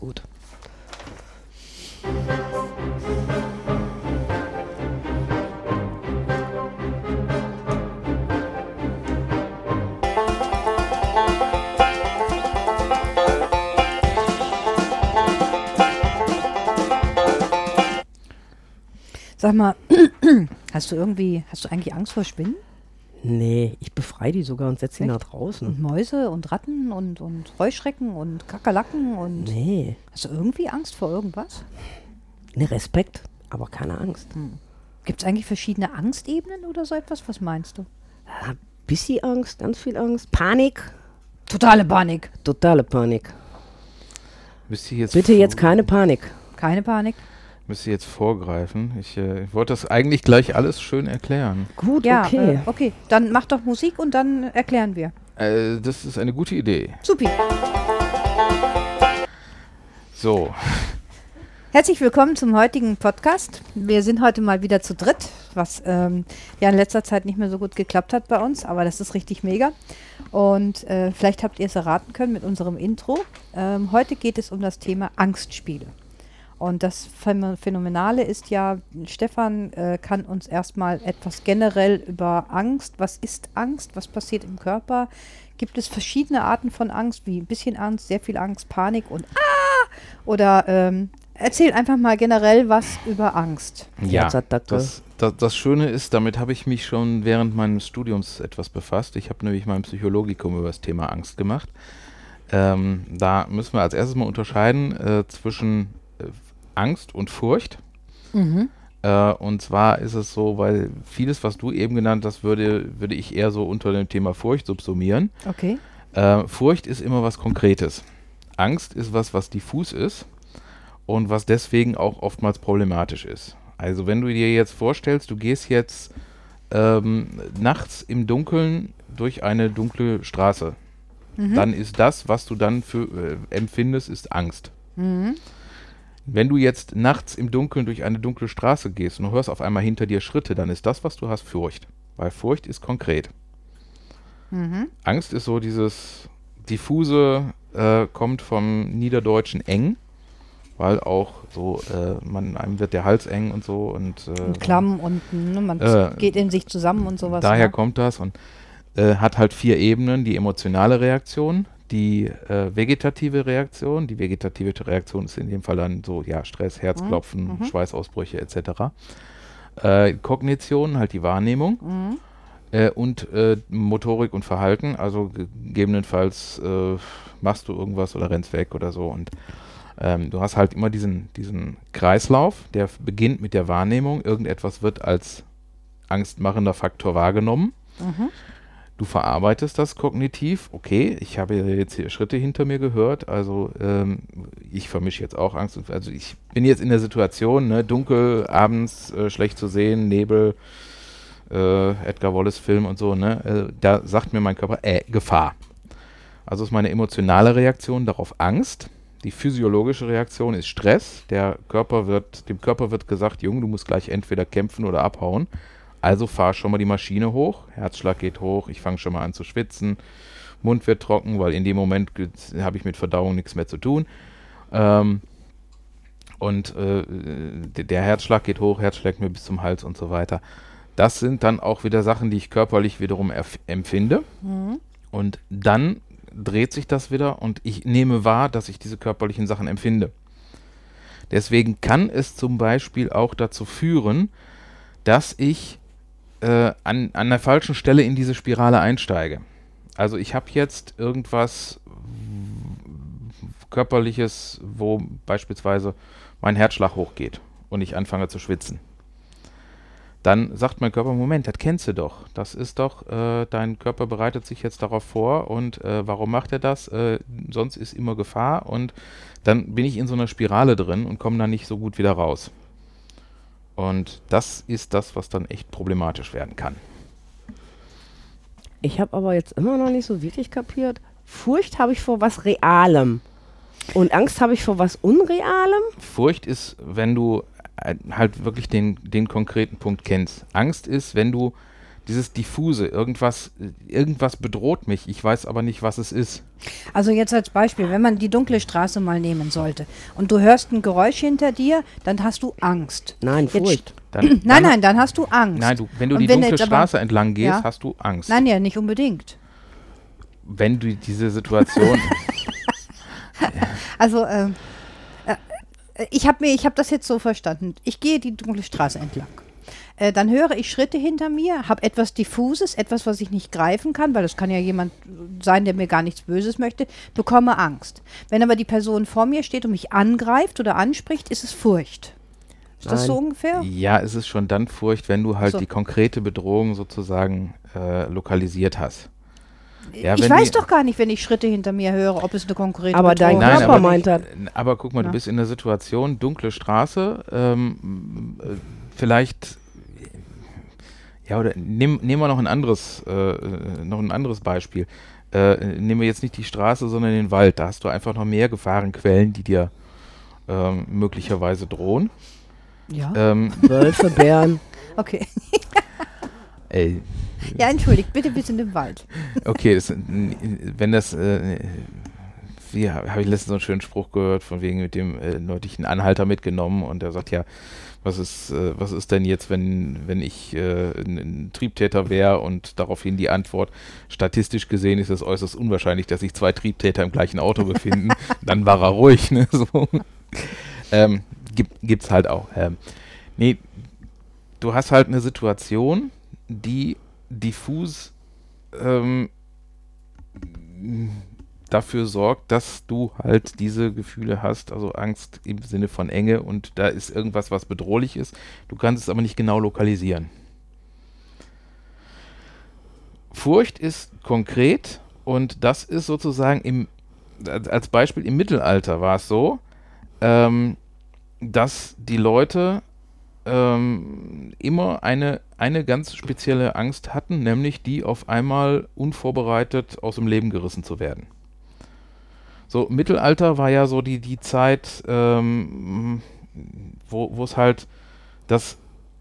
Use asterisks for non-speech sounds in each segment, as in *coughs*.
Gut. Sag mal, *clears throat* hast du irgendwie, hast du eigentlich Angst vor Spinnen? Nee, ich befreie die sogar und setze sie nach draußen. Und Mäuse und Ratten und, und Heuschrecken und Kakerlaken und. Nee, Hast du irgendwie Angst vor irgendwas? ne Respekt, aber keine Angst. Gibt es eigentlich verschiedene Angstebenen oder so etwas? Was meinst du? Ja, bisschen Angst, ganz viel Angst. Panik, Totale Panik. totale Panik. Müsst ihr jetzt Bitte jetzt keine Panik. Keine Panik. Müsst ihr jetzt vorgreifen. Ich, äh, ich wollte das eigentlich gleich alles schön erklären. Gut, Ja, okay. äh, okay. Dann mach doch Musik und dann erklären wir. Äh, das ist eine gute Idee. Supi. So, Herzlich willkommen zum heutigen Podcast. Wir sind heute mal wieder zu dritt, was ähm, ja in letzter Zeit nicht mehr so gut geklappt hat bei uns, aber das ist richtig mega. Und äh, vielleicht habt ihr es erraten können mit unserem Intro. Ähm, heute geht es um das Thema Angstspiele. Und das Phän- Phänomenale ist ja, Stefan äh, kann uns erstmal etwas generell über Angst, was ist Angst, was passiert im Körper, gibt es verschiedene Arten von Angst, wie ein bisschen Angst, sehr viel Angst, Panik und Ah! Oder ähm, erzähl einfach mal generell was über Angst. ja. Das, das, das Schöne ist, damit habe ich mich schon während meines Studiums etwas befasst. Ich habe nämlich mein Psychologikum über das Thema Angst gemacht. Ähm, da müssen wir als erstes mal unterscheiden äh, zwischen Angst und Furcht. Äh, und zwar ist es so, weil vieles, was du eben genannt hast, würde, würde ich eher so unter dem Thema Furcht subsumieren. Okay. Äh, Furcht ist immer was Konkretes. Angst ist was, was diffus ist und was deswegen auch oftmals problematisch ist. Also wenn du dir jetzt vorstellst, du gehst jetzt ähm, nachts im Dunkeln durch eine dunkle Straße, dann ist das, was du dann für äh, empfindest, ist Angst. Wenn du jetzt nachts im Dunkeln durch eine dunkle Straße gehst und du hörst auf einmal hinter dir Schritte, dann ist das, was du hast, Furcht. Weil Furcht ist konkret. Angst ist so dieses diffuse, äh, kommt vom Niederdeutschen eng, weil auch so, äh, man, einem wird der Hals eng und so und, äh, Und Klamm und ne, man Äh, geht in sich zusammen und sowas. daher ne? kommt das und äh, hat halt vier Ebenen, die emotionale Reaktion, die äh, vegetative Reaktion, die vegetative Reaktion ist in dem Fall dann so, ja, Stress, Herzklopfen, Mhm. Schweißausbrüche etc. Äh, Kognition, halt die Wahrnehmung Mhm. äh, und äh, Motorik und Verhalten, also gegebenenfalls äh, machst du irgendwas oder rennst weg oder so und ähm, du hast halt immer diesen, diesen Kreislauf, der beginnt mit der Wahrnehmung, irgendetwas wird als angstmachender Faktor wahrgenommen. Mhm. Du verarbeitest das kognitiv. Okay, ich habe jetzt hier Schritte hinter mir gehört. Also ähm, ich vermische jetzt auch Angst. Und, also ich bin jetzt in der Situation, ne, dunkel, abends äh, schlecht zu sehen, Nebel, äh, Edgar Wallace Film und so. Ne, äh, da sagt mir mein Körper, äh, Gefahr. Also ist meine emotionale Reaktion darauf Angst. Die physiologische Reaktion ist Stress. Der Körper wird, dem Körper wird gesagt, Junge, du musst gleich entweder kämpfen oder abhauen. Also fahr schon mal die Maschine hoch, Herzschlag geht hoch, ich fange schon mal an zu schwitzen, Mund wird trocken, weil in dem Moment habe ich mit Verdauung nichts mehr zu tun. Ähm, und äh, der Herzschlag geht hoch, Herz schlägt mir bis zum Hals und so weiter. Das sind dann auch wieder Sachen, die ich körperlich wiederum empfinde. Und dann dreht sich das wieder und ich nehme wahr, dass ich diese körperlichen Sachen empfinde. Deswegen kann es zum Beispiel auch dazu führen, dass ich äh, an, an der falschen Stelle in diese Spirale einsteige. Also ich habe jetzt irgendwas körperliches, wo beispielsweise mein Herzschlag hochgeht und ich anfange zu schwitzen. Dann sagt mein Körper, Moment, das kennst du doch. Das ist doch, äh, dein Körper bereitet sich jetzt darauf vor und äh, warum macht er das? Äh, sonst ist immer Gefahr und dann bin ich in so einer Spirale drin und komme da nicht so gut wieder raus. Und das ist das, was dann echt problematisch werden kann. Ich habe aber jetzt immer noch nicht so wirklich kapiert. Furcht habe ich vor was Realem. Und Angst habe ich vor was Unrealem. Furcht ist, wenn du äh, halt wirklich den, den konkreten Punkt kennst. Angst ist, wenn du dieses diffuse, irgendwas, irgendwas bedroht mich, ich weiß aber nicht, was es ist. Also jetzt als Beispiel, wenn man die dunkle Straße mal nehmen sollte und du hörst ein Geräusch hinter dir, dann hast du Angst. Nein, Jetzt Furcht. Dann, *clears throat* Nein, dann, nein, dann hast du Angst. Nein, du, wenn du Und die wenn dunkle aber- Straße entlang gehst, Ja. hast du Angst. Nein, ja, nicht unbedingt. Wenn du diese Situation, *laughs* Also, ähm, äh, äh, ich habe mir, ich habe das jetzt so verstanden. Ich gehe die dunkle Straße entlang. Äh, dann höre ich Schritte hinter mir, habe etwas Diffuses, etwas, was ich nicht greifen kann, weil das kann ja jemand sein, der mir gar nichts Böses möchte, bekomme Angst. Wenn aber die Person vor mir steht und mich angreift oder anspricht, ist es Furcht. Ist das Nein. so ungefähr? ja, es ist schon dann Furcht, wenn du halt So. die konkrete Bedrohung sozusagen äh, lokalisiert hast. Ja, ich weiß doch gar nicht, wenn ich Schritte hinter mir höre, ob es eine konkrete Aber dein Bedrohung Körper ist. aber, meint das. aber guck mal, Ja. du bist in der Situation, dunkle Straße, ähm, äh, vielleicht, ja, oder nehm, nehmen wir noch ein anderes, äh, äh, noch ein anderes Beispiel. Äh, nehmen wir jetzt nicht die Straße, sondern den Wald. Da hast du einfach noch mehr Gefahrenquellen, die dir ähm, möglicherweise drohen. Ja, Ähm, Wölfe, *laughs* Bären. okay. *laughs* ey, Ja, entschuldigt, bitte bis in den Wald. Okay, das, wenn das, äh, wie habe ich letztens so einen schönen Spruch gehört, von wegen mit dem äh, neulich einen Anhalter mitgenommen und der sagt ja, was ist, äh, was ist denn jetzt, wenn, wenn ich äh, ein, ein Triebtäter wäre und daraufhin die Antwort, statistisch gesehen ist es äußerst unwahrscheinlich, dass sich zwei Triebtäter im gleichen Auto befinden, *laughs* dann war er ruhig, ne? So. Ähm, gibt, gibt's halt auch. Ähm, nee, du hast halt eine Situation, die diffus ähm, dafür sorgt, dass du halt diese Gefühle hast, also Angst im Sinne von Enge und da ist irgendwas, was bedrohlich ist. Du kannst es aber nicht genau lokalisieren. Furcht ist konkret und das ist sozusagen im, als Beispiel im Mittelalter war es so, ähm, dass die Leute ähm, immer eine, eine ganz spezielle Angst hatten, nämlich die auf einmal unvorbereitet aus dem Leben gerissen zu werden. So, Mittelalter war ja so die, die Zeit, ähm, wo es halt das,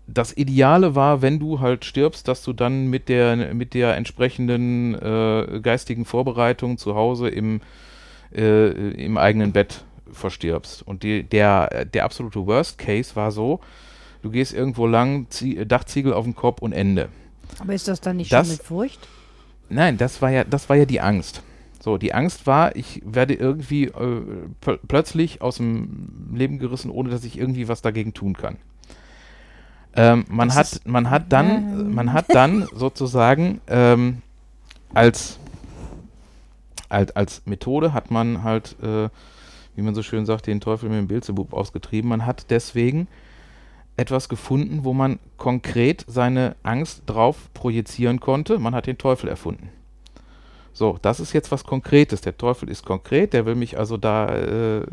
das Ideale war, wenn du halt stirbst, dass du dann mit der, mit der entsprechenden äh, geistigen Vorbereitung zu Hause im, äh, im eigenen Bett verstirbst. Und die, der, der absolute Worst Case war so, du gehst irgendwo lang, Zie Dachziegel auf den Kopf und Ende. Aber ist das dann nicht Das- schon mit Furcht? Nein, das war ja, das war ja die Angst. So, die Angst war, ich werde irgendwie äh, pl plötzlich aus dem Leben gerissen, ohne dass ich irgendwie was dagegen tun kann. Ähm, man Das hat, man hat dann, Ähm. man hat dann *laughs* sozusagen ähm, als, als als Methode hat man halt, äh, wie man so schön sagt, den Teufel mit dem Beelzebub ausgetrieben. Man hat deswegen etwas gefunden, wo man konkret seine Angst drauf projizieren konnte. Man hat den Teufel erfunden. So, das ist jetzt was Konkretes. Der Teufel ist konkret, der will mich also da äh,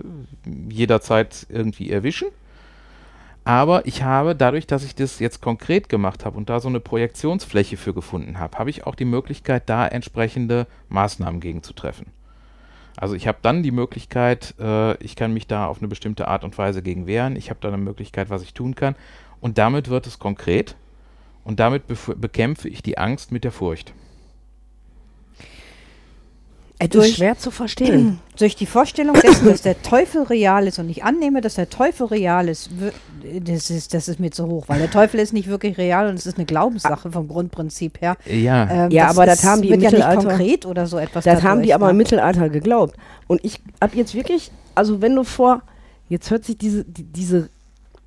jederzeit irgendwie erwischen. Aber ich habe, dadurch, dass ich das jetzt konkret gemacht habe und da so eine Projektionsfläche für gefunden habe, habe ich auch die Möglichkeit, da entsprechende Maßnahmen gegen zu treffen. Also ich habe dann die Möglichkeit, äh, ich kann mich da auf eine bestimmte Art und Weise gegen wehren. Ich habe da eine Möglichkeit, was ich tun kann. Und damit wird es konkret. Und damit bekämpfe ich die Angst mit der Furcht. Es Durch- ist schwer zu verstehen. *clears throat* Durch die Vorstellung dessen, dass der Teufel real ist und ich annehme, dass der Teufel real ist, das ist, das ist mir zu hoch, weil der Teufel ist nicht wirklich real und es ist eine Glaubenssache vom Grundprinzip her. Ja, Ähm, Ja, aber das haben die im ja nicht Mittelalter- konkret oder so etwas. Das haben die aber im ne? Mittelalter geglaubt. Und ich habe jetzt wirklich, also wenn du vor, jetzt hört sich diese, die, diese,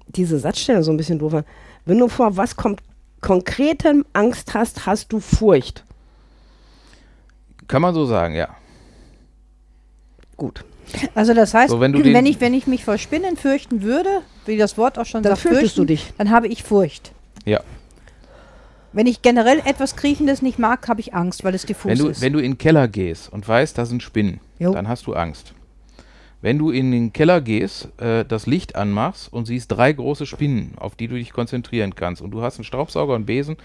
diese Satzstelle so ein bisschen doof an. Wenn du vor was kommt, konkretem Angst hast, hast du Furcht. kann man so sagen, ja. Gut. Also das heißt, So, wenn *clears throat* wenn, ich, wenn ich mich vor Spinnen fürchten würde, wie das Wort auch schon Dann sagt, fürchtest fürchten, du dich. dann habe ich Furcht. Ja. Wenn ich generell etwas Kriechendes nicht mag, habe ich Angst, weil es diffus Wenn du, ist. wenn du in den Keller gehst und weißt, da sind Spinnen, Jo. dann hast du Angst. Wenn du in den Keller gehst, äh, das Licht anmachst und siehst drei große Spinnen, auf die du dich konzentrieren kannst, und du hast einen Staubsauger, einen Besen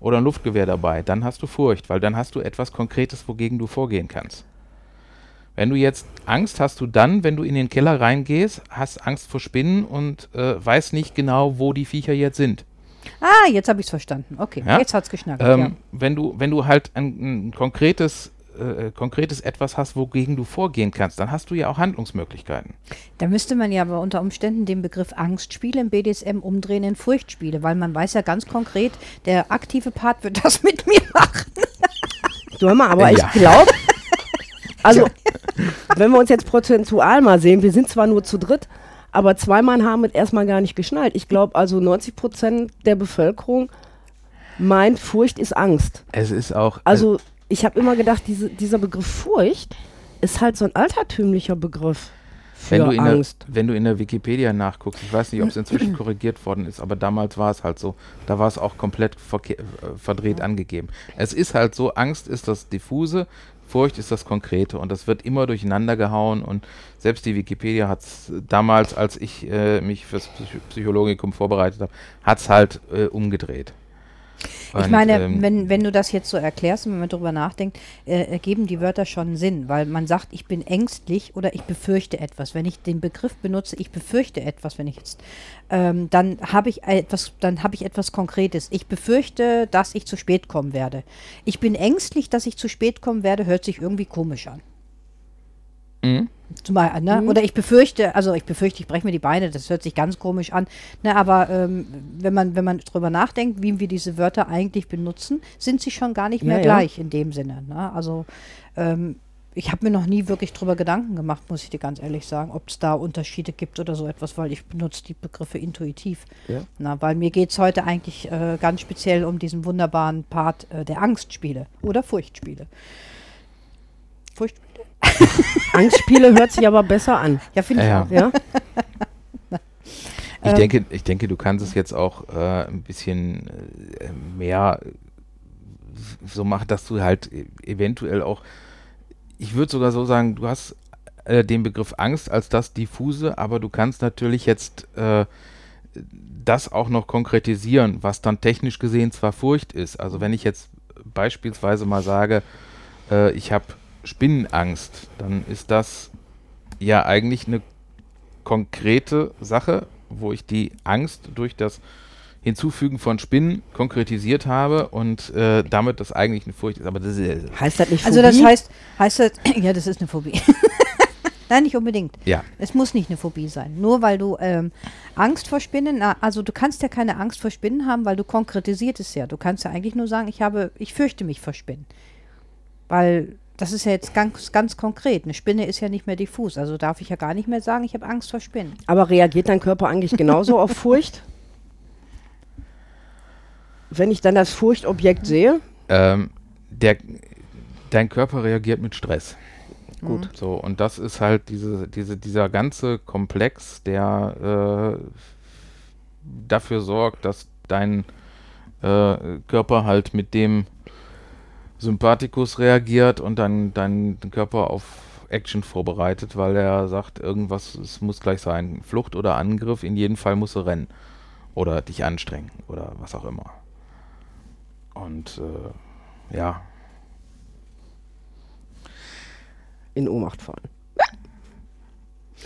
oder ein Luftgewehr dabei, dann hast du Furcht, weil dann hast du etwas Konkretes, wogegen du vorgehen kannst. Wenn du jetzt Angst hast du dann, wenn du in den Keller reingehst, hast Angst vor Spinnen und äh, weißt nicht genau, wo die Viecher jetzt sind. Ah, jetzt habe ich es verstanden. Okay, Ja? jetzt hat es geschnackt. Ähm, ja. wenn, du, wenn du halt ein, ein konkretes, äh, konkretes etwas hast, wogegen du vorgehen kannst, dann hast du ja auch Handlungsmöglichkeiten. Da müsste man ja aber unter Umständen den Begriff Angstspiele im BDSM umdrehen in Furchtspiele, weil man weiß ja ganz konkret, der aktive Part wird *laughs* das mit mir machen. Du hör mal, aber Äh, ich ja. glaube, also *laughs* wenn wir uns jetzt prozentual mal sehen, wir sind zwar nur zu dritt, aber zwei Mann haben es erstmal gar nicht geschnallt. Ich glaube also 90 Prozent der Bevölkerung meint, Furcht ist Angst. Es ist auch. Also ich habe immer gedacht, diese, dieser Begriff Furcht ist halt so ein altertümlicher Begriff für wenn du, in der, Angst. wenn du in der Wikipedia nachguckst, ich weiß nicht, ob es inzwischen *clears throat* korrigiert worden ist, aber damals war es halt so, da war es auch komplett äh, verdreht angegeben. Es ist halt so, Angst ist das diffuse, Furcht ist das Konkrete und das wird immer durcheinander gehauen und selbst die Wikipedia hat es damals, als ich äh, mich fürs Psych Psychologikum vorbereitet habe, hat es halt äh, umgedreht. Ich Und, meine, ähm, wenn, wenn du das jetzt so erklärst und wenn man darüber nachdenkt, äh, ergeben die Wörter schon Sinn, weil man sagt, ich bin ängstlich oder ich befürchte etwas. Wenn ich den Begriff benutze, ich befürchte etwas, wenn ich jetzt, ähm, dann habe ich etwas, dann habe ich etwas Konkretes. Ich befürchte, dass ich zu spät kommen werde. Ich bin ängstlich, dass ich zu spät kommen werde, hört sich irgendwie komisch an. Mhm. Zumal, ne? Mhm. Oder ich befürchte, also ich befürchte, ich breche mir die Beine, das hört sich ganz komisch an. Ne, aber ähm, wenn man, wenn man drüber nachdenkt, wie wir diese Wörter eigentlich benutzen, sind sie schon gar nicht Ja, mehr ja. gleich in dem Sinne. Ne? Also ähm, ich habe mir noch nie wirklich drüber Gedanken gemacht, muss ich dir ganz ehrlich sagen, ob es da Unterschiede gibt oder so etwas, weil ich benutze die Begriffe intuitiv. Ja. Na, weil mir geht es heute eigentlich äh, ganz speziell um diesen wunderbaren Part äh, der Angstspiele oder Furchtspiele. Furchtspiele? *laughs* Angstspiele hört sich aber besser an. Ja, finde ich Ja, auch. Ja? Ich, Ähm, denke, ich denke, du kannst es jetzt auch äh, ein bisschen äh, mehr so machen, dass du halt e- eventuell auch, ich würde sogar so sagen, du hast äh, den Begriff Angst als das diffuse, aber du kannst natürlich jetzt äh, das auch noch konkretisieren, was dann technisch gesehen zwar Furcht ist. Also wenn ich jetzt beispielsweise mal sage, äh, ich habe Spinnenangst, dann ist das ja eigentlich eine konkrete Sache, wo ich die Angst durch das Hinzufügen von Spinnen konkretisiert habe und äh, damit das eigentlich eine Furcht ist. Aber das ist Heißt das nicht Also das Phobie? heißt, heißt das, *clears throat* ja, das ist eine Phobie. *laughs* Nein, nicht unbedingt. ja. Es muss nicht eine Phobie sein. Nur weil du ähm, Angst vor Spinnen, also du kannst ja keine Angst vor Spinnen haben, weil du konkretisiert es ja. Du kannst ja eigentlich nur sagen, ich habe, ich fürchte mich vor Spinnen. Weil das ist ja jetzt ganz, ganz konkret. Eine Spinne ist ja nicht mehr diffus. Also darf ich ja gar nicht mehr sagen, ich habe Angst vor Spinnen. Aber reagiert dein Körper eigentlich genauso auf Furcht? Wenn ich dann das Furchtobjekt sehe, Ähm, der, dein Körper reagiert mit Stress. Gut. So, und das ist halt diese, diese, dieser ganze Komplex, der äh, dafür sorgt, dass dein äh, Körper halt mit dem Sympathikus reagiert und dann dein Körper auf Action vorbereitet, weil er sagt, irgendwas, es muss gleich sein, Flucht oder Angriff, in jedem Fall musst du rennen oder dich anstrengen oder was auch immer. Und äh, ja, in Ohnmacht fallen.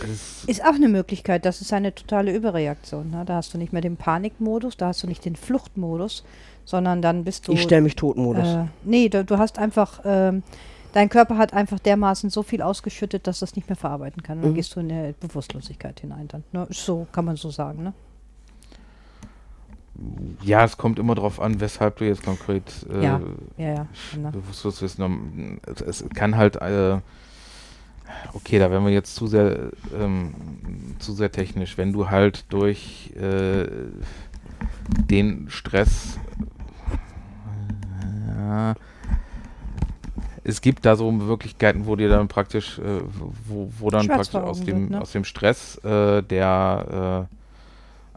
es Ist auch eine Möglichkeit, das ist eine totale Überreaktion. Ne? Da hast du nicht mehr den Panikmodus, da hast du nicht den Fluchtmodus, sondern dann bist du. Ich stelle mich tot-Modus. Äh, nee, du, du hast einfach, ähm, dein Körper hat einfach dermaßen so viel ausgeschüttet, dass das nicht mehr verarbeiten kann. Dann Mhm. gehst du in eine Bewusstlosigkeit hinein dann. Ne? So kann man so sagen, ne? Ja, es kommt immer darauf an, weshalb du jetzt konkret äh, Ja, Ja, ja. Genau. bewusstlos bist. Es, es kann halt, äh, okay, da werden wir jetzt zu sehr, ähm, zu sehr technisch. Wenn du halt durch äh, den Stress, ja, es gibt da so Möglichkeiten, wo dir dann praktisch, äh, wo, wo dann praktisch aus dem, wird, ne? aus dem Stress, äh, der äh,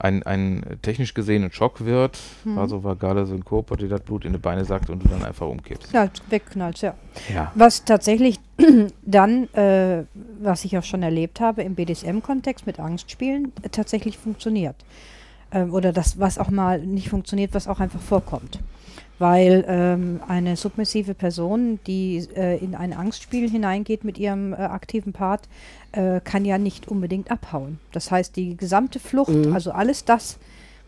ein, ein technisch gesehen ein Schock wird, Mhm. also vagale Synkope, die das Blut in die Beine sagt und du dann einfach umkippst. Knallt, wegknallt, ja. Ja. Was tatsächlich *clears throat* dann, äh, was ich auch schon erlebt habe im BDSM-Kontext mit Angstspielen, äh, tatsächlich funktioniert. Ähm, oder das, was auch mal nicht funktioniert, was auch einfach vorkommt. Weil ähm, eine submissive Person, die äh, in ein Angstspiel hineingeht mit ihrem äh, aktiven Part, äh, kann ja nicht unbedingt abhauen. Das heißt, die gesamte Flucht, Mhm. also alles das,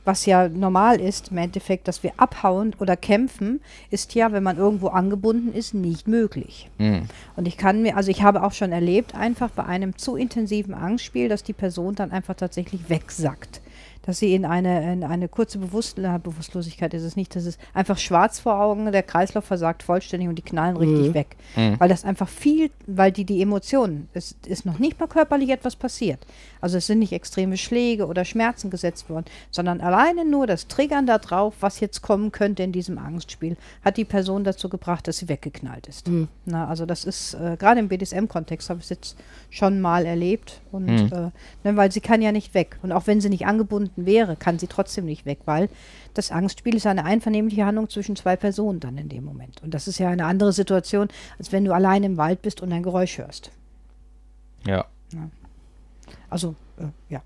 was ja normal ist im Endeffekt, dass wir abhauen oder kämpfen, ist ja, wenn man irgendwo angebunden ist, nicht möglich. Mhm. Und ich kann mir, also ich habe auch schon erlebt, einfach bei einem zu intensiven Angstspiel, dass die Person dann einfach tatsächlich wegsackt. Dass sie in eine, in eine kurze Bewusst Bewusstlosigkeit ist es nicht, das ist einfach schwarz vor Augen, der Kreislauf versagt vollständig und die knallen richtig Mhm. weg. Mhm. Weil das einfach viel, weil die, die Emotionen, es ist noch nicht mal körperlich etwas passiert. Also es sind nicht extreme Schläge oder Schmerzen gesetzt worden, sondern alleine nur das Triggern da drauf, was jetzt kommen könnte in diesem Angstspiel, hat die Person dazu gebracht, dass sie weggeknallt ist. Mhm. Na, also das ist, äh, gerade im BDSM-Kontext habe ich es jetzt schon mal erlebt. Und Mhm. äh, ne, weil sie kann ja nicht weg. Und auch wenn sie nicht angebunden wäre, kann sie trotzdem nicht weg, weil das Angstspiel ist eine einvernehmliche Handlung zwischen zwei Personen dann in dem Moment. Und das ist ja eine andere Situation, als wenn du allein im Wald bist und ein Geräusch hörst. Ja, Also, äh, ja.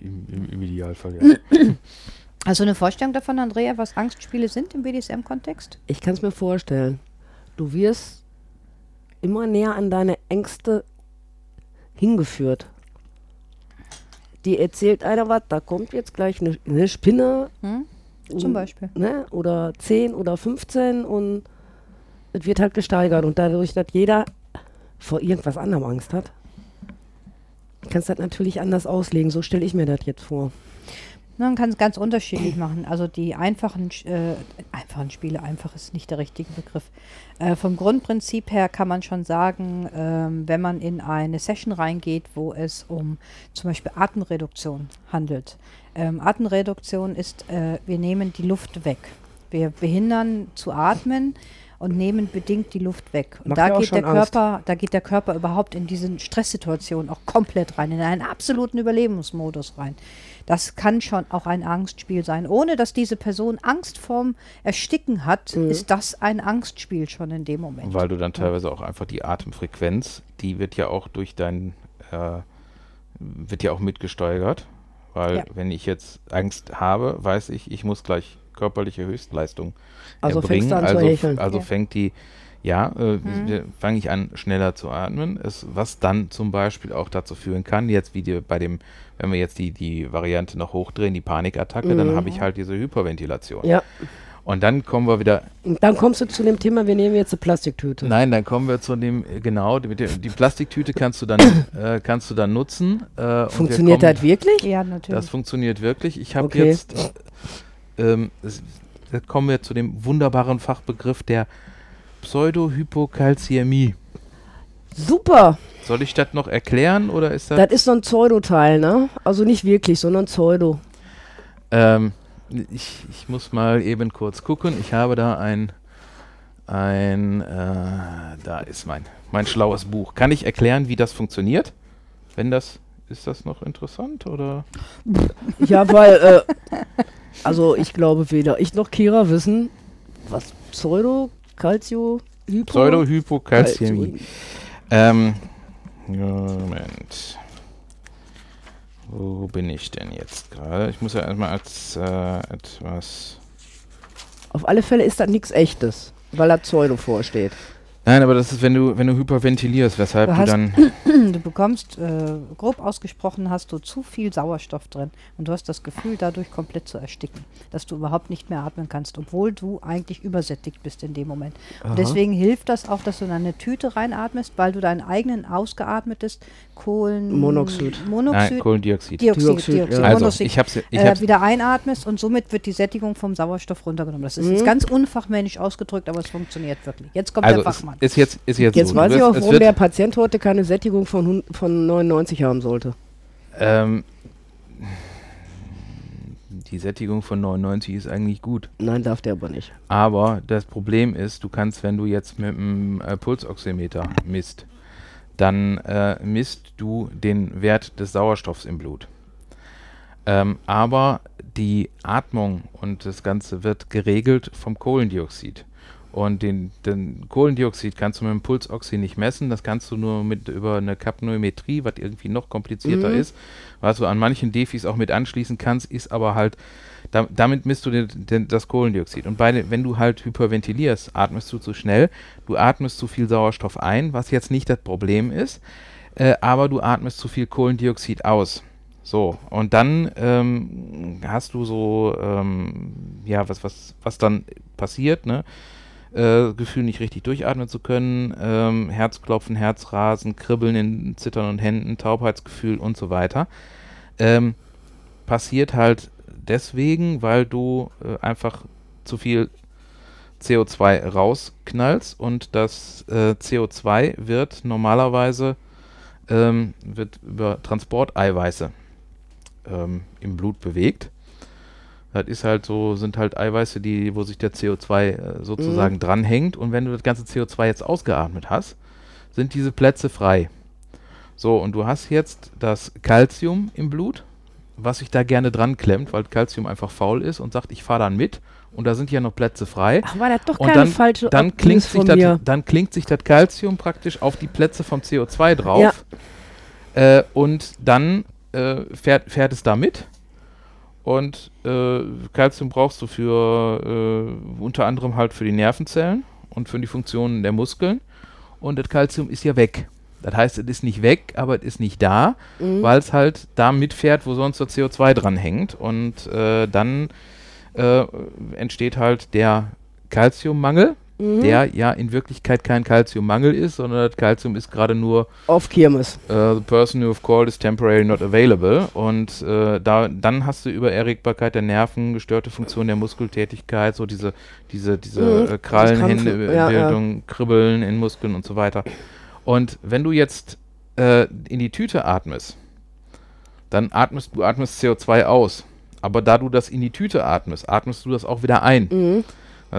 im, im, im Idealfall, ja. *clears throat* Also eine Vorstellung davon, Andrea, was Angstspiele sind im BDSM-Kontext? Ich kann es mir vorstellen. Du wirst immer näher an deine Ängste hingeführt. Die erzählt einer was, da kommt jetzt gleich eine, eine Spinne. Hm? Zum Beispiel. Ne? Oder 10 oder 15 und es wird halt gesteigert. Und dadurch, dass jeder vor irgendwas anderem Angst hat, kannst du das natürlich anders auslegen. So stelle ich mir das jetzt vor. Man kann es ganz unterschiedlich machen. Also die einfachen, äh, einfachen Spiele, einfach ist nicht der richtige Begriff. Äh, vom Grundprinzip her kann man schon sagen, ähm, wenn man in eine Session reingeht, wo es um zum Beispiel Atemreduktion handelt. Ähm, Atemreduktion ist, äh, wir nehmen die Luft weg. Wir behindern zu atmen und nehmen bedingt die Luft weg. Und Macht da geht der Angst. Körper, da geht der Körper überhaupt in diesen Stresssituationen auch komplett rein, in einen absoluten Überlebensmodus rein. Das kann schon auch ein Angstspiel sein. Ohne dass diese Person Angst vorm Ersticken hat, Mhm. ist das ein Angstspiel schon in dem Moment. Weil du dann teilweise auch einfach die Atemfrequenz, die wird ja auch durch dein, äh, wird ja auch mitgesteuert. Weil Ja. wenn ich jetzt Angst habe, weiß ich, ich muss gleich körperliche Höchstleistung Also erbringen. fängst du an zu also, hecheln. also Ja. fängt die, ja, äh, Mhm. fange ich an schneller zu atmen, es, was dann zum Beispiel auch dazu führen kann, jetzt wie die, bei dem, wenn wir jetzt die, die Variante noch hochdrehen, die Panikattacke, dann Mhm. habe ich halt diese Hyperventilation. Ja. Und dann kommen wir wieder Und dann kommst du zu dem Thema, wir nehmen jetzt eine Plastiktüte. Nein, dann kommen wir zu dem, genau, die, die die Plastiktüte kannst du dann, *coughs* äh, kannst du dann nutzen. Äh, und wir Funktioniert kommen- das wirklich? ja, natürlich. Das funktioniert wirklich. Ich habe Okay. jetzt, äh, ähm, da kommen wir zu dem wunderbaren Fachbegriff der Pseudohypokalzämie. Super. Soll ich das noch erklären oder ist das? Das ist so ein Pseudo-Teil, ne? Also nicht wirklich, sondern Pseudo. Ähm, ich, ich muss mal eben kurz gucken. Ich habe da ein, ein, äh, da ist mein, mein schlaues Buch. Kann ich erklären, wie das funktioniert? Wenn das, ist das noch interessant oder? Ja, weil, äh, also ich glaube weder ich noch Kira wissen, was Pseudo, Calcio, Hypo. Pseudohypokalzämie. Ähm, Moment. Wo bin ich denn jetzt gerade? Ich muss ja erstmal als äh, etwas. Auf alle Fälle ist das nichts echtes, weil da Pseudo vorsteht. Nein, aber das ist, wenn du, wenn du hyperventilierst, weshalb Du du, hast- dann. *clears throat* du bekommst, äh, grob ausgesprochen, hast du zu viel Sauerstoff drin und du hast das Gefühl, dadurch komplett zu ersticken, dass du überhaupt nicht mehr atmen kannst, obwohl du eigentlich übersättigt bist in dem Moment. Aha. Und deswegen hilft das auch, dass du in eine Tüte reinatmest, weil du deinen eigenen ausgeatmetes Kohlen... Monoxid. Nein, Kohlendioxid. Dioxid, Dioxid, Dioxid, ja. Also, Monoxid, ich hab's, ich äh, hab's, wieder einatmest und somit wird die Sättigung vom Sauerstoff runtergenommen. Das ist Mhm. jetzt ganz unfachmännisch ausgedrückt, aber es funktioniert wirklich. Jetzt kommt also der es Ist jetzt, ist jetzt, Jetzt so. weiß ich auch, warum der Patient heute keine Sättigung von, von 99 haben sollte. ähm, die Sättigung von 99 ist eigentlich gut. Nein, darf der aber nicht. Aber das Problem ist, du kannst, wenn du jetzt mit dem äh, Pulsoximeter misst, dann äh, misst du den Wert des Sauerstoffs im Blut. Ähm, aber die Atmung und das Ganze wird geregelt vom Kohlendioxid. Und den, den Kohlendioxid kannst du mit dem Pulsoxy nicht messen, das kannst du nur mit über eine Kapnometrie, was irgendwie noch komplizierter Mhm. ist, was du an manchen Defis auch mit anschließen kannst, ist aber halt, da, damit misst du den, den, das Kohlendioxid. Und bei, wenn du halt hyperventilierst, atmest du zu schnell, du atmest zu viel Sauerstoff ein, was jetzt nicht das Problem ist, äh, aber du atmest zu viel Kohlendioxid aus. So, und dann ähm, hast du so, ähm, ja, was, was, was dann passiert, ne? Äh, Gefühl nicht richtig durchatmen zu können, ähm, Herzklopfen, Herzrasen, Kribbeln in Zittern und Händen, Taubheitsgefühl und so weiter. Ähm, passiert halt deswegen, weil du äh, einfach zu viel CO2 rausknallst und das äh, CO2 wird normalerweise ähm, wird über Transporteiweiße ähm, im Blut bewegt. Das ist halt so, sind halt Eiweiße, die, wo sich der CO2 äh, sozusagen Mhm. dranhängt. Und wenn du das ganze CO2 jetzt ausgeatmet hast, sind diese Plätze frei. So, und du hast jetzt das Calcium im Blut, was sich da gerne dran klemmt, weil Calcium einfach faul ist und sagt, ich fahre dann mit. Und da sind ja noch Plätze frei. Ach, war das doch Und keine dann, falsche dann, klingt sich von das, mir. dann klingt sich das Calcium praktisch auf die Plätze vom CO2 drauf. Äh, und dann äh, fährt, fährt es da mit. Und äh, Calcium brauchst du für äh, unter anderem halt für die Nervenzellen und für die Funktionen der Muskeln. Und das Calcium ist ja weg. Das heißt, es ist nicht weg, aber es ist nicht da, Mhm. weil es halt da mitfährt, wo sonst das CO2 dran hängt. Und äh, dann äh, entsteht halt der Calciummangel, Mhm. der ja in Wirklichkeit kein Calciummangel ist, sondern das Calcium ist gerade nur Auf Kirmes. äh, the person you have called is temporarily not available. Und äh, da, dann hast du über Erregbarkeit der Nerven, gestörte Funktion der Muskeltätigkeit, so diese, diese, diese Mhm, äh, Krallenhände, Krampfen, ja, ja. Kribbeln in Muskeln und so weiter. Und wenn du jetzt äh, in die Tüte atmest, dann atmest du atmest CO2 aus. Aber da du das in die Tüte atmest, atmest du das auch wieder ein. Mhm.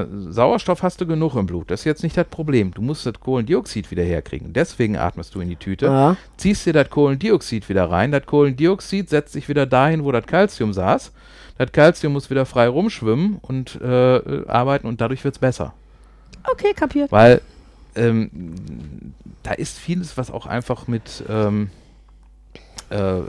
Äh, Sauerstoff hast du genug im Blut. Das ist jetzt nicht das Problem. Du musst das Kohlendioxid wieder herkriegen. Deswegen atmest du in die Tüte Ja. ziehst dir das Kohlendioxid wieder rein. Das Kohlendioxid setzt sich wieder dahin, wo das Calcium saß. Das Calcium muss wieder frei rumschwimmen und äh, äh, arbeiten und dadurch wird es besser. Okay, kapiert. Weil ähm, da ist vieles, was auch einfach mit ähm, äh,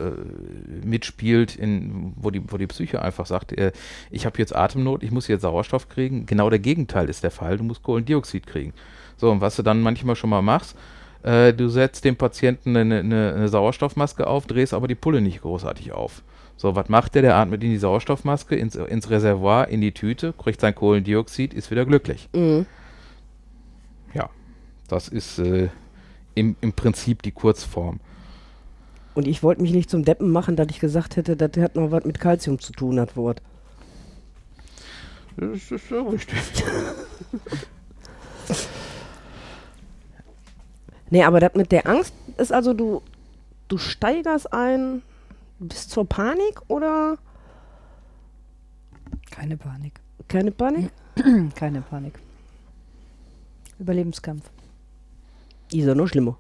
mitspielt, in, wo, die, wo die Psyche einfach sagt, äh, ich habe jetzt Atemnot, ich muss jetzt Sauerstoff kriegen. Genau der Gegenteil ist der Fall, du musst Kohlendioxid kriegen. So, und was du dann manchmal schon mal machst, äh, du setzt dem Patienten eine, eine, eine Sauerstoffmaske auf, drehst aber die Pulle nicht großartig auf. So, was macht der? Der atmet in die Sauerstoffmaske, ins, ins Reservoir, in die Tüte, kriegt sein Kohlendioxid, ist wieder glücklich. Mhm. Ja, das ist äh, im, im Prinzip die Kurzform. Und ich wollte mich nicht zum Deppen machen, dass ich gesagt hätte, das hat noch was mit Kalzium zu tun, das Wort. Das ist ja richtig. *laughs* Nee, aber das mit der Angst ist also, du, du steigerst ein bis zur Panik oder Keine Panik. keine Panik? *clears throat* Keine Panik. Überlebenskampf. Ist ja noch schlimmer.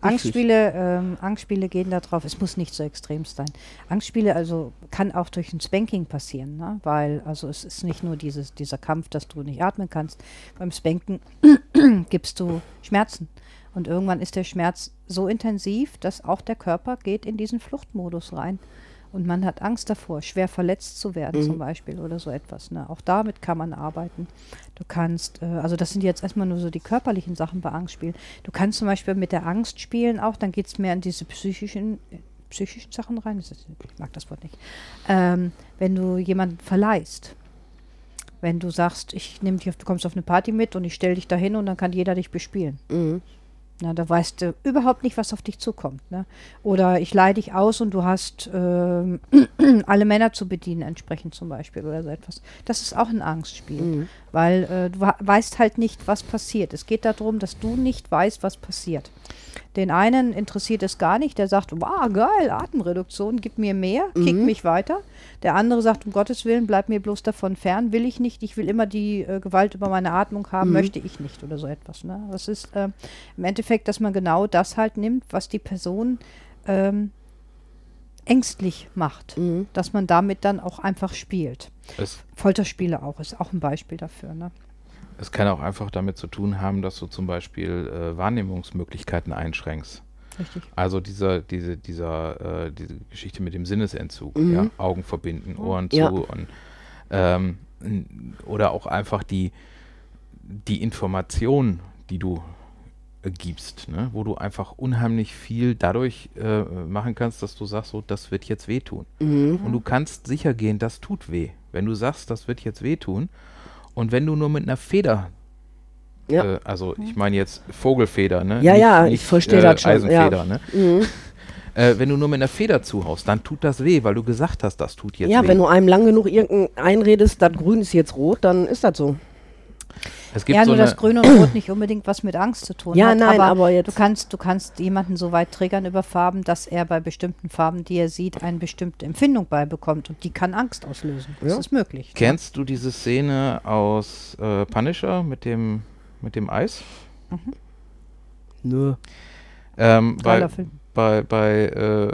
Angstspiele, ähm, Angstspiele gehen darauf, es muss nicht so extrem sein. Angstspiele also kann auch durch ein Spanking passieren, ne? weil also es ist nicht nur dieses, dieser Kampf, dass du nicht atmen kannst. Beim Spanken *clears throat* gibst du Schmerzen und irgendwann ist der Schmerz so intensiv, dass auch der Körper geht in diesen Fluchtmodus rein. Und man hat Angst davor, schwer verletzt zu werden Mhm. zum Beispiel oder so etwas. Ne? Auch damit kann man arbeiten. Du kannst, äh, also das sind jetzt erstmal nur so die körperlichen Sachen bei Angstspielen. Du kannst zum Beispiel mit der Angst spielen auch, dann geht es mehr in diese psychischen, äh, psychischen Sachen rein. Ich mag das Wort nicht. Ähm, wenn du jemanden verleihst. Wenn du sagst, ich nehme dich, auf, du kommst auf eine Party mit und ich stelle dich dahin und dann kann jeder dich bespielen. Mhm. Na, da weißt du überhaupt nicht, was auf dich zukommt. Ne? Oder ich leih dich aus und du hast ähm, *clears throat* alle Männer zu bedienen, entsprechend zum Beispiel oder so etwas. Das ist auch ein Angstspiel, Mhm. Weil äh, du weißt halt nicht, was passiert. Es geht darum, dass du nicht weißt, was passiert. Den einen interessiert es gar nicht, der sagt, wow, geil, Atemreduktion, gib mir mehr, kick Mhm. mich weiter. Der andere sagt, um Gottes Willen, bleib mir bloß davon fern, will ich nicht, ich will immer die äh, Gewalt über meine Atmung haben, Mhm. möchte ich nicht oder so etwas. Ne? Das ist äh, im Endeffekt, dass man genau das halt nimmt, was die Person ähm, ängstlich macht, Mhm. dass man damit dann auch einfach spielt. Es, Folterspiele auch, ist auch ein Beispiel dafür. Ne? es kann auch einfach damit zu tun haben, dass du zum Beispiel äh, Wahrnehmungsmöglichkeiten einschränkst. Richtig. Also dieser, diese, dieser, äh, diese Geschichte mit dem Sinnesentzug, Mhm. ja, Augen verbinden, Ohren Ja. zu und ähm, oder auch einfach die, die Information, die du gibst, ne? wo du einfach unheimlich viel dadurch äh, machen kannst, dass du sagst, so, das wird jetzt wehtun. Mhm. Und du kannst sicher gehen, das tut weh. Wenn du sagst, das wird jetzt wehtun und wenn du nur mit einer Feder, Ja. äh, also ich meine jetzt Vogelfeder, ne? Ja, ja, ich verstehe das schon, Eisenfeder, ja. ne? Mhm. *laughs* Äh, wenn du nur mit einer Feder zuhaust, dann tut das weh, weil du gesagt hast, das tut jetzt Ja, weh. wenn du einem lang genug irgendein einredest, das Grün ist jetzt rot, dann ist das so. Es gibt Ja, so nur dass Grün und Rot nicht unbedingt was mit Angst zu tun Ja, hat. nein, aber, aber jetzt- Du kannst, du kannst jemanden so weit triggern über Farben, dass er bei bestimmten Farben, die er sieht, eine bestimmte Empfindung beibekommt und die kann Angst auslösen. Das Ja. ist möglich. Kennst du diese Szene aus äh, Punisher mit dem, mit dem Eis? Nö. Ähm, bei, Film. bei, bei äh,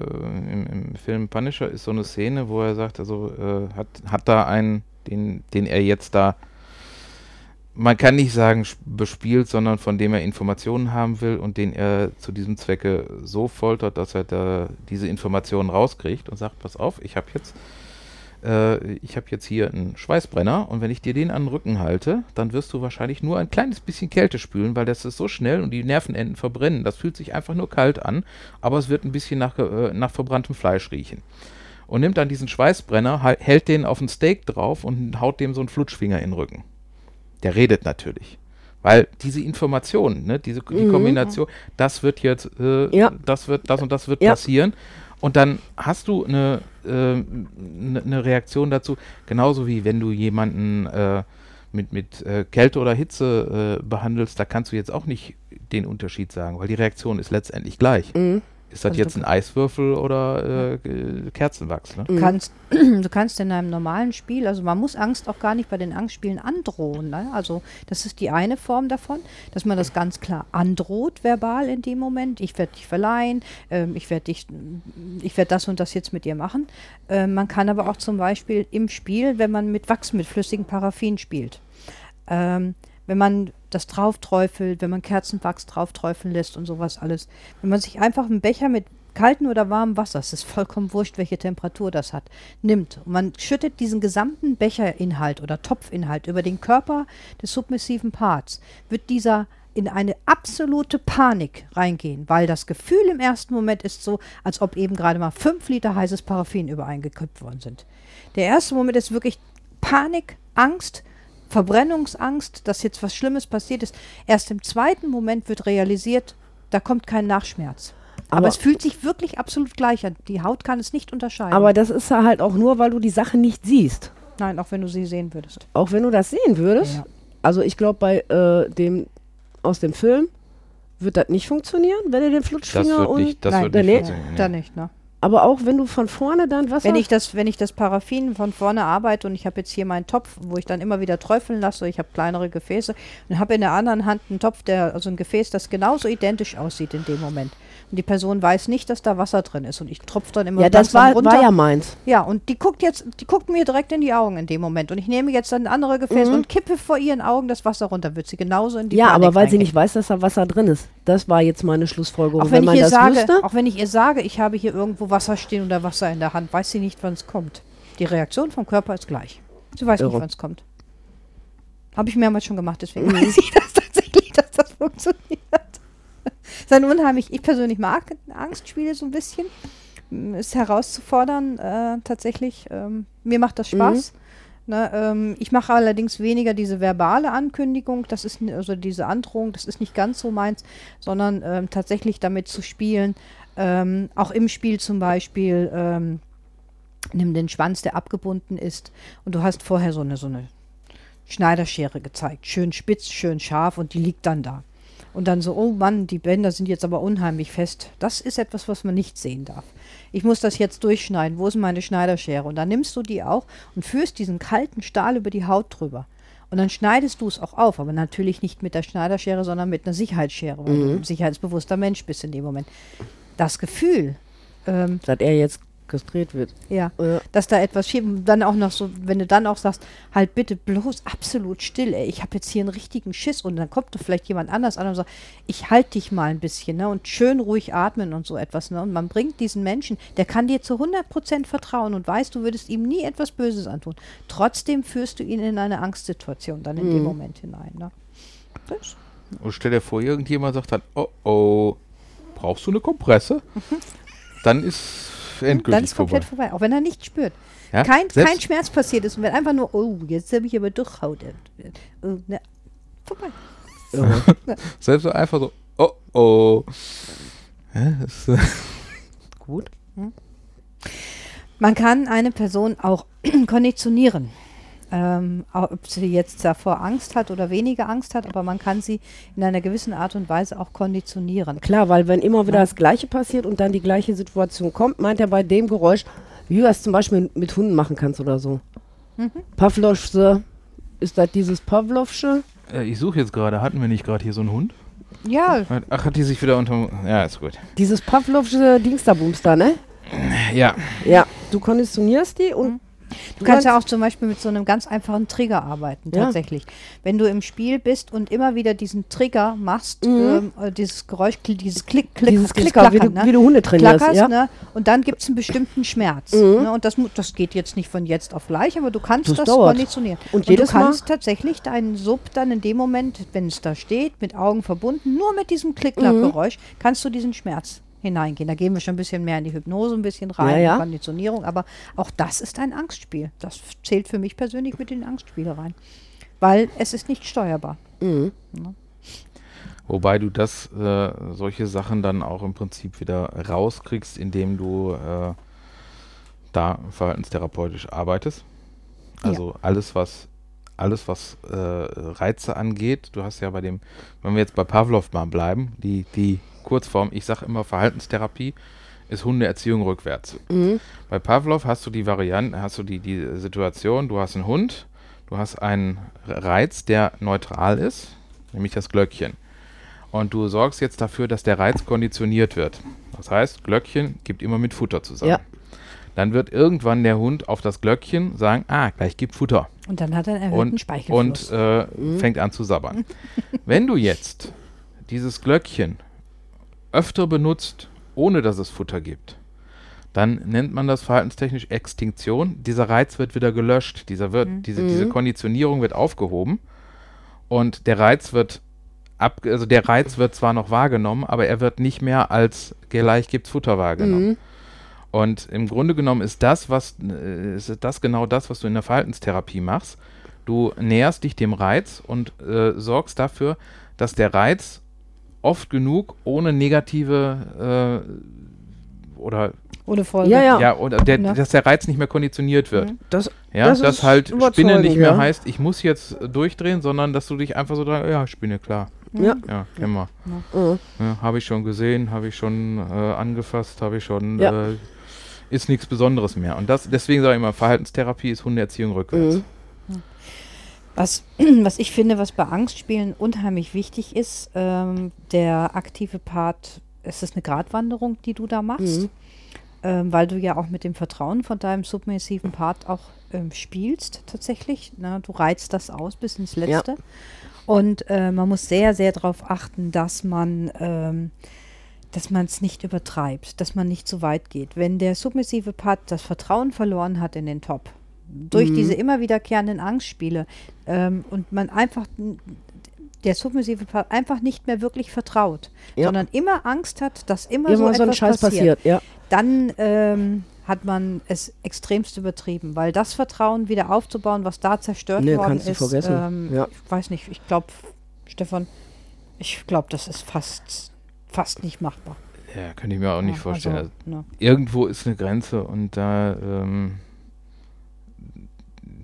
im, im Film Punisher ist so eine Szene, wo er sagt, also äh, hat, hat da einen, den, den er jetzt da, man kann nicht sagen bespielt, sondern von dem er Informationen haben will und den er zu diesem Zwecke so foltert, dass er da diese Informationen rauskriegt und sagt, pass auf, ich habe jetzt äh, ich jetzt hier einen Schweißbrenner und wenn ich dir den an den Rücken halte, dann wirst du wahrscheinlich nur ein kleines bisschen Kälte spülen, weil das ist so schnell und die Nervenenden verbrennen. Das fühlt sich einfach nur kalt an, aber es wird ein bisschen nach, äh, nach verbranntem Fleisch riechen. Und nimmt dann diesen Schweißbrenner, hält den auf ein Steak drauf und haut dem so einen Flutschfinger in den Rücken. Der redet natürlich. Weil diese Information, ne, diese die Kombination, das wird jetzt, äh, Ja. das wird, das und das wird Ja. passieren. Und dann hast du eine, äh, eine, eine Reaktion dazu, genauso wie wenn du jemanden äh, mit, mit äh, Kälte oder Hitze äh, behandelst, da kannst du jetzt auch nicht den Unterschied sagen, weil die Reaktion ist letztendlich gleich. Mhm. Ist das Also jetzt ein Eiswürfel oder äh, Kerzenwachs? Ne? Du kannst, *clears throat* du kannst in einem normalen Spiel, also man muss Angst auch gar nicht bei den Angstspielen androhen. Ne? Also das ist die eine Form davon, dass man das ganz klar androht, verbal in dem Moment. Ich werde dich verleihen, ähm, ich werde dich, ich werde das und das jetzt mit dir machen. Ähm, man kann aber auch zum Beispiel im Spiel, wenn man mit Wachs, mit flüssigem Paraffin spielt, ähm, wenn man das draufträufelt, wenn man Kerzenwachs draufträufeln lässt und sowas alles. Wenn man sich einfach einen Becher mit kaltem oder warmem Wasser, es ist vollkommen wurscht, welche Temperatur das hat, nimmt und man schüttet diesen gesamten Becherinhalt oder Topfinhalt über den Körper des submissiven Parts, wird dieser in eine absolute Panik reingehen, weil das Gefühl im ersten Moment ist so, als ob eben gerade mal fünf Liter heißes Paraffin übereingekippt worden sind. Der erste Moment ist wirklich Panik, Angst, Verbrennungsangst, dass jetzt was Schlimmes passiert ist. Erst im zweiten Moment wird realisiert, da kommt kein Nachschmerz. Aber, Aber- es fühlt sich wirklich absolut gleich an. Die Haut kann es nicht unterscheiden. Aber das ist ja halt auch nur, weil du die Sache nicht siehst. Nein, auch wenn du sie sehen würdest. Auch wenn du das sehen würdest. Ja. Also ich glaube, bei äh, dem aus dem Film wird das nicht funktionieren, wenn er den Das Flutschfinger wird und. nicht, das Nein, wird nicht nee. funktionieren. Da nee. nicht, ne? Aber auch wenn du von vorne dann Wasser. Wenn ich das, wenn ich das Paraffin von vorne arbeite und ich habe jetzt hier meinen Topf, wo ich dann immer wieder träufeln lasse, ich habe kleinere Gefäße und habe in der anderen Hand einen Topf, der, also ein Gefäß, das genauso identisch aussieht in dem Moment. Und die Person weiß nicht, dass da Wasser drin ist und ich tropfe dann immer ja, das war, runter. war ja meins. Ja, und die guckt jetzt, die guckt mir direkt in die Augen in dem Moment. Und ich nehme jetzt dann ein anderes Gefäß Mhm. und kippe vor ihren Augen das Wasser runter. Wird sie genauso in die Ja, Panik aber weil sie nicht weiß, dass da Wasser drin ist. Das war jetzt meine Schlussfolgerung. Auch wenn, man ich ihr das sage, wüsste. auch wenn ich ihr sage, ich habe hier irgendwo Wasser stehen oder Wasser in der Hand, weiß sie nicht, wann es kommt. Die Reaktion vom Körper ist gleich. Sie weiß nicht, Irre. wann es kommt. Habe ich mehrmals schon gemacht, deswegen *laughs* weiß ich das tatsächlich, dass das funktioniert. Sein unheimlich, ich persönlich mag Angstspiele so ein bisschen. Ist herauszufordern, äh, tatsächlich. Ähm, mir macht das Spaß. Ne, ähm, ich mache allerdings weniger diese verbale Ankündigung, das ist also diese Androhung, das ist nicht ganz so meins, sondern ähm, tatsächlich damit zu spielen, ähm, auch im Spiel zum Beispiel, ähm, nimm den Schwanz, der abgebunden ist und du hast vorher so eine, so eine Schneiderschere gezeigt, schön spitz, schön scharf und die liegt dann da. Und dann so, oh Mann, die Bänder sind jetzt aber unheimlich fest. Das ist etwas, was man nicht sehen darf. Ich muss das jetzt durchschneiden. Wo ist meine Schneiderschere? Und dann nimmst du die auch und führst diesen kalten Stahl über die Haut drüber. Und dann schneidest du es auch auf, aber natürlich nicht mit der Schneiderschere, sondern mit einer Sicherheitsschere, weil du ein sicherheitsbewusster Mensch bist in dem Moment. Das Gefühl, ähm, dass er jetzt kastriert wird. ja, Ja. dass da etwas schief und dann auch noch so, wenn du dann auch sagst, halt bitte bloß absolut still, ey, ich habe jetzt hier einen richtigen Schiss und dann kommt doch vielleicht jemand anders an und sagt, ich halte dich mal ein bisschen, ne, und schön ruhig atmen und so etwas, ne, und man bringt diesen Menschen, der kann dir zu 100% vertrauen und weiß, du würdest ihm nie etwas Böses antun. Trotzdem führst du ihn in eine Angstsituation dann in dem Moment hinein, ne. Das Und stell dir vor, irgendjemand sagt dann, oh oh, brauchst du eine Kompresse? *laughs* Dann ist endgültig Dann ist komplett vorbei. vorbei, auch wenn er nichts spürt. Ja? Kein, Selbst- kein Schmerz passiert ist und wenn einfach nur, oh, jetzt habe ich aber Durchhaut. äh, äh, ne, vorbei. *laughs* *laughs* Selbst so einfach so, oh oh. Ja, das, äh, Gut. Man kann eine Person auch *clears throat* konditionieren. Ähm, ob sie jetzt davor Angst hat oder weniger Angst hat, aber man kann sie in einer gewissen Art und Weise auch konditionieren. Klar, weil wenn immer wieder das Gleiche passiert und dann die gleiche Situation kommt, meint er bei dem Geräusch, wie du das zum Beispiel mit Hunden machen kannst oder so. Pavlovsche, ist das dieses Pavlovsche? äh, ich suche jetzt gerade, hatten wir nicht gerade hier so einen Hund? Ja, Ach, hat die sich wieder unter. Ja, ist gut. Dieses Pavlovsche Dingsterbumster, ne? Ja, Ja, du konditionierst die und Du kannst ja auch zum Beispiel mit so einem ganz einfachen Trigger arbeiten, Ja. tatsächlich. Wenn du im Spiel bist und immer wieder diesen Trigger machst, ähm, äh, dieses Geräusch, dieses Klick, Klick, dieses dieses Klicker, wie, Klackern, du, ne? wie du Hunde trainierst. Ja? ne? Und dann gibt es einen bestimmten Schmerz. Ne? Und das, das geht jetzt nicht von jetzt auf gleich, aber du kannst Das das, konditionieren. Und du jedes Mal- kannst tatsächlich deinen Sub dann in dem Moment, wenn es da steht, mit Augen verbunden, nur mit diesem Klick-Klack-Geräusch, kannst du diesen Schmerz hineingehen. Da gehen wir schon ein bisschen mehr in die Hypnose, ein bisschen rein, Ja, ja. Konditionierung, aber auch das ist ein Angstspiel. Das zählt für mich persönlich mit den Angstspiele rein. Weil es ist nicht steuerbar. Mhm. Wobei du das, äh, solche Sachen dann auch im Prinzip wieder rauskriegst, indem du äh, da verhaltenstherapeutisch arbeitest. Also alles, was alles, was äh, Reize angeht, du hast ja bei dem, wenn wir jetzt bei Pavlov mal bleiben, die, die Kurzform, ich sage immer Verhaltenstherapie, ist Hundeerziehung rückwärts. Bei Pavlov hast du die Variante, hast du die, die Situation, du hast einen Hund, du hast einen Reiz, der neutral ist, nämlich das Glöckchen. Und du sorgst jetzt dafür, dass der Reiz konditioniert wird. Das heißt, Glöckchen gibt immer mit Futter zusammen. Ja. Dann wird irgendwann der Hund auf das Glöckchen sagen, ah, gleich gibt Futter. Und dann hat er einen erhöhten Und, Speichelfluss. und äh, fängt an zu sabbern. *laughs* Wenn du jetzt dieses Glöckchen öfter benutzt, ohne dass es Futter gibt, dann nennt man das verhaltenstechnisch Extinktion. Dieser Reiz wird wieder gelöscht. Dieser wird, diese, diese Konditionierung wird aufgehoben und der Reiz wird ab, also der Reiz wird zwar noch wahrgenommen, aber er wird nicht mehr als gleich gibt's Futter wahrgenommen. Und im Grunde genommen ist das, was äh, ist das genau das, was du in der Verhaltenstherapie machst. Du näherst dich dem Reiz und äh, sorgst dafür, dass der Reiz oft genug ohne negative äh, oder Ohne Folge. Ja, ja. ja, oder der, Ja. dass der Reiz nicht mehr konditioniert wird. Das, Ja, Das dass ist halt Spinne nicht mehr ja. heißt, ich muss jetzt durchdrehen, sondern dass du dich einfach so dran, ja, Spinne, klar. ja. Ja, kennen wir. Mhm. Ja, habe ich schon gesehen, habe ich schon äh, angefasst, habe ich schon, Ja. äh, ist nichts Besonderes mehr. Und das, deswegen sage ich immer, Verhaltenstherapie ist Hundeerziehung rückwärts. Mhm. Was, *clears throat* was ich finde, was bei Angstspielen unheimlich wichtig ist, ähm, der aktive Part, es ist eine Gratwanderung, die du da machst, Mhm. ähm, weil du ja auch mit dem Vertrauen von deinem submissiven Part auch ähm, spielst tatsächlich. Ne? Du reizt das aus bis ins Letzte. Und äh, man muss sehr, sehr darauf achten, dass man ähm, dass man es nicht übertreibt, dass man nicht zu weit geht. Wenn der submissive Part das Vertrauen verloren hat in den Top, durch Mhm. diese immer wiederkehrenden Angstspiele ähm, und man einfach der submissive Part einfach nicht mehr wirklich vertraut, Ja. sondern immer Angst hat, dass immer, Immer so so etwas ein Scheiß passiert, passiert, ja. dann ähm, hat man es extremst übertrieben, weil das Vertrauen wieder aufzubauen, was da zerstört Nee, worden kannst du ist, vergessen. ähm, Ja. ich weiß nicht, ich glaube, Stefan, ich glaube, das ist fast, fast nicht machbar. Ja, könnte ich mir auch nicht Ja, vorstellen. Also, ne. Irgendwo ist eine Grenze und da, ähm,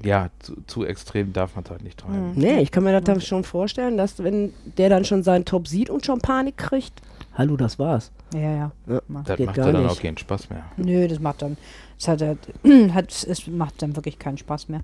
ja, zu, zu extrem darf man es halt nicht treiben. Mhm. Nee, ich kann mir das dann schon vorstellen, dass wenn der dann schon seinen Top sieht und schon Panik kriegt, hallo, das war's. Ja, ja. Ja. Das Geht macht dann nicht. auch keinen Spaß mehr. Nö, das macht dann, das hat, *clears throat* hat, es macht dann wirklich keinen Spaß mehr.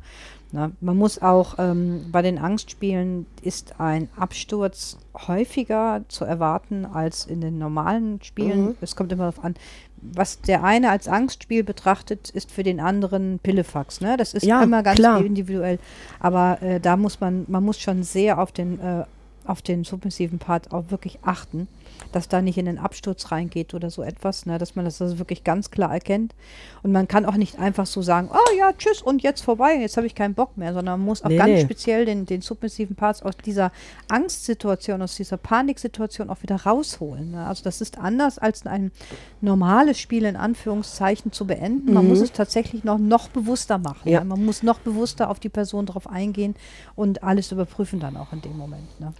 Na, man muss auch, ähm, bei den Angstspielen ist ein Absturz häufiger zu erwarten als in den normalen Spielen. Mhm. Es kommt immer darauf an, was der eine als Angstspiel betrachtet, ist für den anderen Pillefax. Ne? Das ist Ja, immer ganz klar. individuell. Aber äh, da muss man, man muss schon sehr auf den, äh, auf den submissiven Part auch wirklich achten. Dass da nicht in den Absturz reingeht oder so etwas, ne? dass man das also wirklich ganz klar erkennt. Und man kann auch nicht einfach so sagen, oh ja, tschüss und jetzt vorbei, jetzt habe ich keinen Bock mehr, sondern man muss auch Nee, ganz nee. speziell den, den submissiven Parts aus dieser Angstsituation, aus dieser Paniksituation auch wieder rausholen. Ne? Also das ist anders als ein normales Spiel in Anführungszeichen zu beenden. Man muss es tatsächlich noch, noch bewusster machen. Ja. Ne? Man muss noch bewusster auf die Person drauf eingehen und alles überprüfen dann auch in dem Moment. Ne?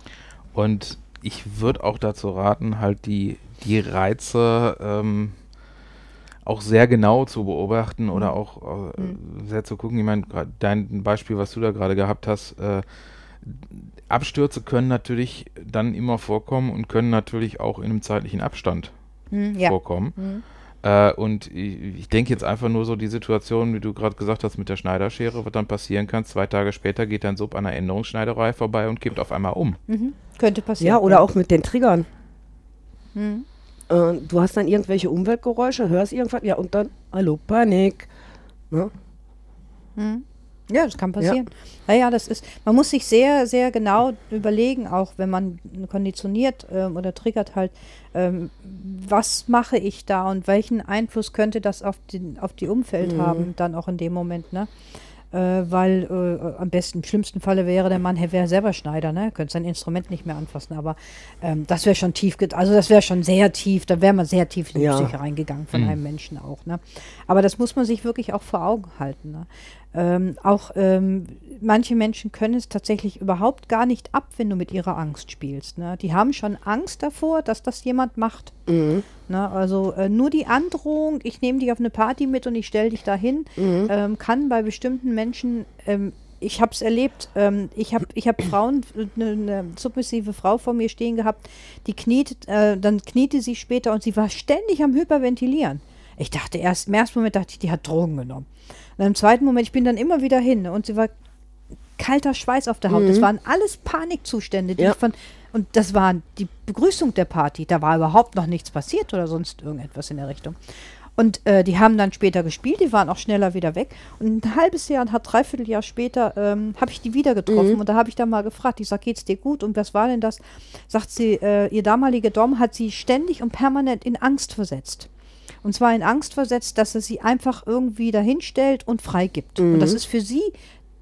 Und ich würde auch dazu raten, halt die, die Reize ähm, auch sehr genau zu beobachten oder auch äh, sehr zu gucken. Ich meine, dein Beispiel, was du da gerade gehabt hast, äh, Abstürze können natürlich dann immer vorkommen und können natürlich auch in einem zeitlichen Abstand Hm, ja. vorkommen. Äh, und ich, ich denke jetzt einfach nur so die Situation, wie du gerade gesagt hast, mit der Schneiderschere, was dann passieren kann. Zwei Tage später geht dein Sub an einer Änderungsschneiderei vorbei und kippt auf einmal um. Mhm. Könnte passieren. Ja, oder auch mit den Triggern. Mhm. Äh, du hast dann irgendwelche Umweltgeräusche, hörst irgendwas, ja, und dann, hallo, Panik. Ne? Mhm. Ja, das kann passieren. Ja. ja, das ist, man muss sich sehr, sehr genau überlegen, auch wenn man konditioniert ähm, oder triggert halt, ähm, was mache ich da und welchen Einfluss könnte das auf, den, auf die Umfeld haben, dann auch in dem Moment, ne? Äh, weil äh, am besten, im schlimmsten Falle wäre der Mann, er wäre selber Schneider, ne? Könnte sein Instrument nicht mehr anfassen, aber ähm, das wäre schon tief, also das wäre schon sehr tief, da wäre man sehr tief in die Ja. Psyche reingegangen von Mhm. einem Menschen auch, ne? Aber das muss man sich wirklich auch vor Augen halten, ne? Ähm, auch ähm, manche Menschen können es tatsächlich überhaupt gar nicht ab, wenn du mit ihrer Angst spielst. Ne? Die haben schon Angst davor, dass das jemand macht. Mhm. Ne? Also äh, nur die Androhung, ich nehme dich auf eine Party mit und ich stelle dich dahin, Mhm. ähm, kann bei bestimmten Menschen, ähm, ich habe es erlebt, ähm, ich habe ich hab Frauen, eine, eine submissive Frau vor mir stehen gehabt, die kniet, äh, dann kniete sie später und sie war ständig am Hyperventilieren. Ich dachte erst, im ersten Moment dachte ich, die hat Drogen genommen. Und im zweiten Moment, ich bin dann immer wieder hin ne, und sie war kalter Schweiß auf der Haut. Das waren alles Panikzustände, die Ja. ich von, und das war die Begrüßung der Party. Da war überhaupt noch nichts passiert oder sonst irgendetwas in der Richtung. Und äh, die haben dann später gespielt, die waren auch schneller wieder weg. Und ein halbes Jahr, ein dreiviertel Jahr später ähm, habe ich die wieder getroffen und da habe ich dann mal gefragt, ich sag, geht's dir gut und was war denn das? Sagt sie, äh, ihr damaliger Dom hat sie ständig und permanent in Angst versetzt. Und zwar in Angst versetzt, dass er sie einfach irgendwie dahinstellt und freigibt. Und das ist für sie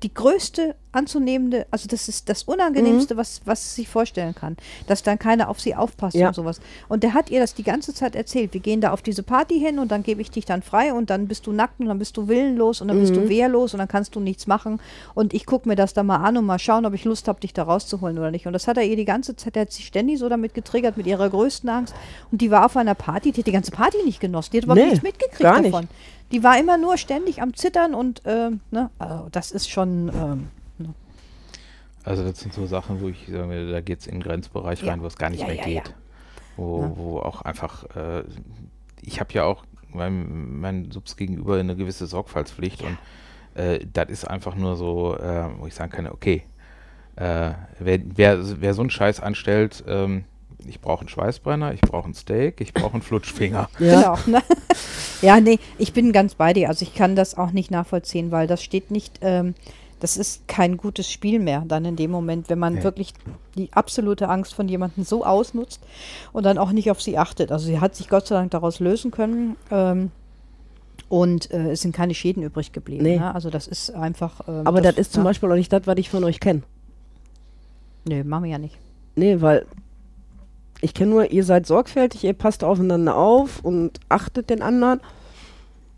die größte anzunehmende, also das ist das Unangenehmste, was, was sie sich vorstellen kann, dass dann keiner auf sie aufpasst Ja. und sowas. Und der hat ihr das die ganze Zeit erzählt. Wir gehen da auf diese Party hin und dann gebe ich dich dann frei und dann bist du nackt und dann bist du willenlos und dann bist du wehrlos und dann kannst du nichts machen. Und ich gucke mir das dann mal an und mal schauen, ob ich Lust habe, dich da rauszuholen oder nicht. Und das hat er ihr die ganze Zeit, der hat sie ständig so damit getriggert, mit ihrer größten Angst. Und die war auf einer Party, die hat die ganze Party nicht genossen. Die hat überhaupt Nee, nichts mitgekriegt gar nicht. davon. Die war immer nur ständig am Zittern und ähm, ne, also das ist schon ähm, ne. Also das sind so Sachen, wo ich sage, da geht es in den Grenzbereich Ja. rein, wo es gar nicht Ja, mehr ja, geht. Wo, wo auch einfach, äh, ich habe ja auch meinem, meinen Subs gegenüber eine gewisse Sorgfaltspflicht und äh, das ist einfach nur so, äh, wo ich sagen kann, okay, äh, wer, wer, wer so einen Scheiß anstellt, ähm, ich brauche einen Schweißbrenner, ich brauche einen Steak, ich brauche einen Flutschfinger. *laughs* Ja. Genau. Ne? *laughs* ja, nee, ich bin ganz bei dir. Also ich kann das auch nicht nachvollziehen, weil das steht nicht, ähm, das ist kein gutes Spiel mehr dann in dem Moment, wenn man Nee. wirklich die absolute Angst von jemandem so ausnutzt und dann auch nicht auf sie achtet. Also sie hat sich Gott sei Dank daraus lösen können. Ähm, und äh, es sind keine Schäden übrig geblieben. Nee. Ne? Also das ist einfach. ähm, Aber das, ist zum ja. Beispiel auch nicht das, was ich von euch kenne. Nö, machen wir ja nicht. Nee, weil ich kenne nur, ihr seid sorgfältig, ihr passt aufeinander auf und achtet den anderen.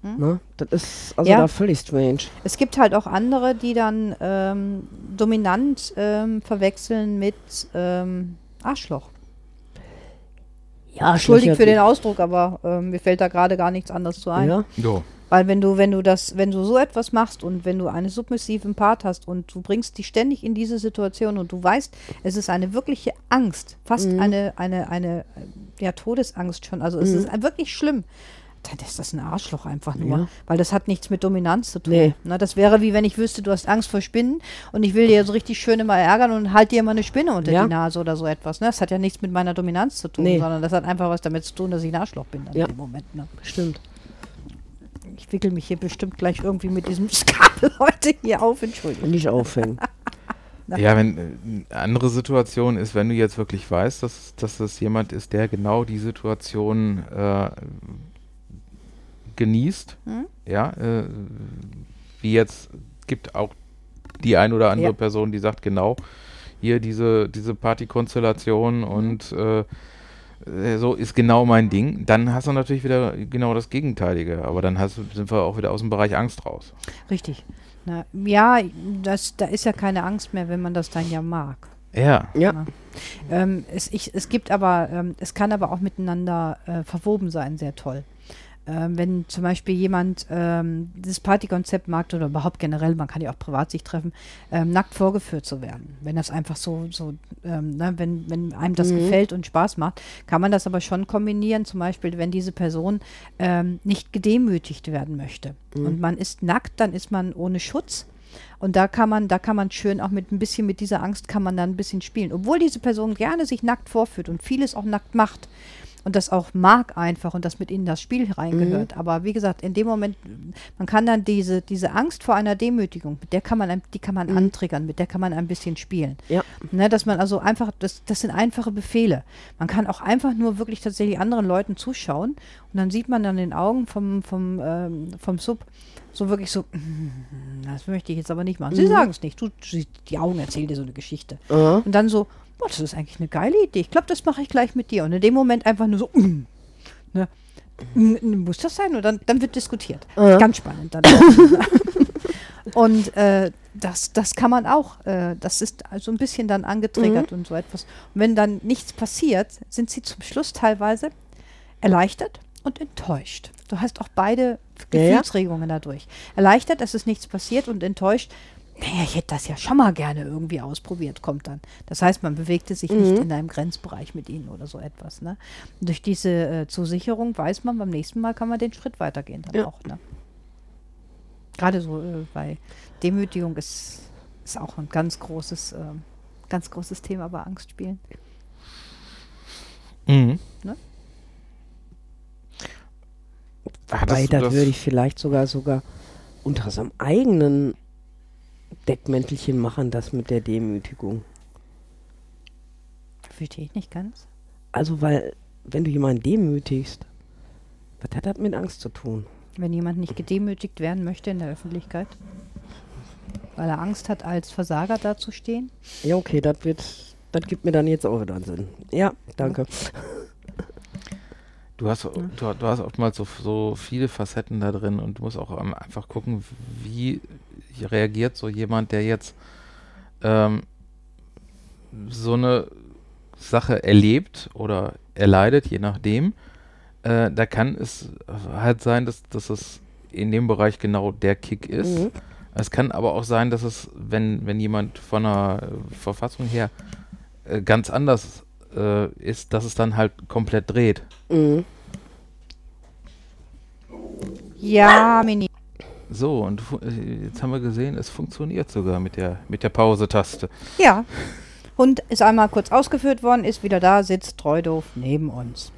Ne? Das ist also Hm? Ja. da völlig strange. Es gibt halt auch andere, die dann ähm, dominant ähm, verwechseln mit ähm, Arschloch. Ja, Entschuldigt für den Ausdruck, aber ähm, mir fällt da gerade gar nichts anderes zu ein. Ja, Jo. Weil wenn du, wenn du das, wenn du so etwas machst und wenn du einen submissiven Part hast und du bringst dich ständig in diese Situation und du weißt, es ist eine wirkliche Angst, fast Mhm. eine, eine, eine, ja, Todesangst schon. Also es ist ein- wirklich schlimm. Dann ist das ein Arschloch einfach nur. Ja. Weil das hat nichts mit Dominanz zu tun. Nee. Na, das wäre wie wenn ich wüsste, du hast Angst vor Spinnen und ich will dir so richtig schön immer ärgern und halt dir mal eine Spinne unter Ja. die Nase oder so etwas. Ne? Das hat ja nichts mit meiner Dominanz zu tun, Nee. sondern das hat einfach was damit zu tun, dass ich ein Arschloch bin dann Ja. in dem Moment. Ne? stimmt. Ich wickel mich hier bestimmt gleich irgendwie mit diesem Kabel *laughs* heute hier auf, Entschuldigung. Nicht aufhängen. *laughs* Ja, wenn äh, eine andere Situation ist, wenn du jetzt wirklich weißt, dass, dass das jemand ist, der genau die Situation äh, genießt, Hm? ja, äh, wie jetzt gibt auch die ein oder andere Ja. Person, die sagt genau hier diese diese Partykonstellation und äh, äh, so ist genau mein Ding. Dann hast du natürlich wieder genau das Gegenteilige, aber dann hast, du- sind wir auch wieder aus dem Bereich Angst raus. Richtig. Na, ja, das, da ist ja keine Angst mehr, wenn man das dann ja mag. Ja, Ja. Ähm, es, ich, es gibt aber, ähm, es kann aber auch miteinander äh, verwoben sein, sehr toll. Ähm, wenn zum Beispiel jemand ähm, dieses Partykonzept mag oder überhaupt generell, man kann ja auch privat sich treffen, ähm, nackt vorgeführt zu werden. Wenn das einfach so, so ähm, ne, wenn, wenn einem das Mhm. gefällt und Spaß macht, kann man das aber schon kombinieren. Zum Beispiel, wenn diese Person ähm, nicht gedemütigt werden möchte und man ist nackt, dann ist man ohne Schutz. Und da kann man, da kann man schön auch mit ein bisschen mit dieser Angst kann man dann ein bisschen spielen. Obwohl diese Person gerne sich nackt vorführt und vieles auch nackt macht und das auch mag einfach und das mit in das Spiel reingehört. Aber wie gesagt, in dem Moment, man kann dann diese, diese Angst vor einer Demütigung, mit der kann man, die kann man antriggern, mit der kann man ein bisschen spielen. Ja. Ne, dass man also einfach, das, das sind einfache Befehle. Man kann auch einfach nur wirklich tatsächlich anderen Leuten zuschauen und dann sieht man dann in den Augen vom, vom, ähm, vom Sub so wirklich so, "Mm, das möchte ich jetzt aber nicht machen. Sie sagen es nicht. Du, die Augen erzählen dir so eine Geschichte. Aha. Und dann so, boah, das ist eigentlich eine geile Idee. Ich glaube, das mache ich gleich mit dir. Und in dem Moment einfach nur so, mm, ne? Mm, Muss das sein? Und dann, dann wird diskutiert. Aha. Ganz spannend dann. *laughs* und äh, das, das kann man auch, äh, das ist also ein bisschen dann angetriggert und so etwas. Und wenn dann nichts passiert, sind sie zum Schluss teilweise erleichtert und enttäuscht. Du hast auch beide Ja, ja. Gefühlsregungen dadurch. Erleichtert, dass es nichts passiert und enttäuscht, naja, ich hätte das ja schon mal gerne irgendwie ausprobiert, kommt dann. Das heißt, man bewegte sich nicht Mhm. in einem Grenzbereich mit ihnen oder so etwas. Ne? Und durch diese äh, Zusicherung weiß man, beim nächsten Mal kann man den Schritt weitergehen dann Ja. auch. Ne? Gerade so äh, bei Demütigung ist, ist auch ein ganz großes, ähm, ganz großes Thema bei Angstspielen. Mhm. Ne? Du das würde ich vielleicht sogar sogar unter seinem eigenen Deckmäntelchen machen, das mit der Demütigung. Verstehe ich nicht ganz. Also, weil, wenn du jemanden demütigst, was hat das mit Angst zu tun? Wenn jemand nicht gedemütigt werden möchte in der Öffentlichkeit, weil er Angst hat, als Versager dazustehen. Ja, okay, das wird, das gibt mir dann jetzt auch wieder einen Sinn. Ja, danke. Du hast, du, du hast oftmals so, so viele Facetten da drin und du musst auch einfach gucken, wie reagiert so jemand, der jetzt ähm, so eine Sache erlebt oder erleidet, je nachdem. Äh, da kann es halt sein, dass, dass es in dem Bereich genau der Kick ist. Mhm. Es kann aber auch sein, dass es, wenn, wenn jemand von der Verfassung her äh, ganz anders äh, ist, dass es dann halt komplett dreht. Mhm. Ja, Mini. So, und äh, jetzt haben wir gesehen, es funktioniert sogar mit der, mit der Pause-Taste. Ja. Hund ist einmal kurz ausgeführt worden, ist wieder da, sitzt treu doof neben uns.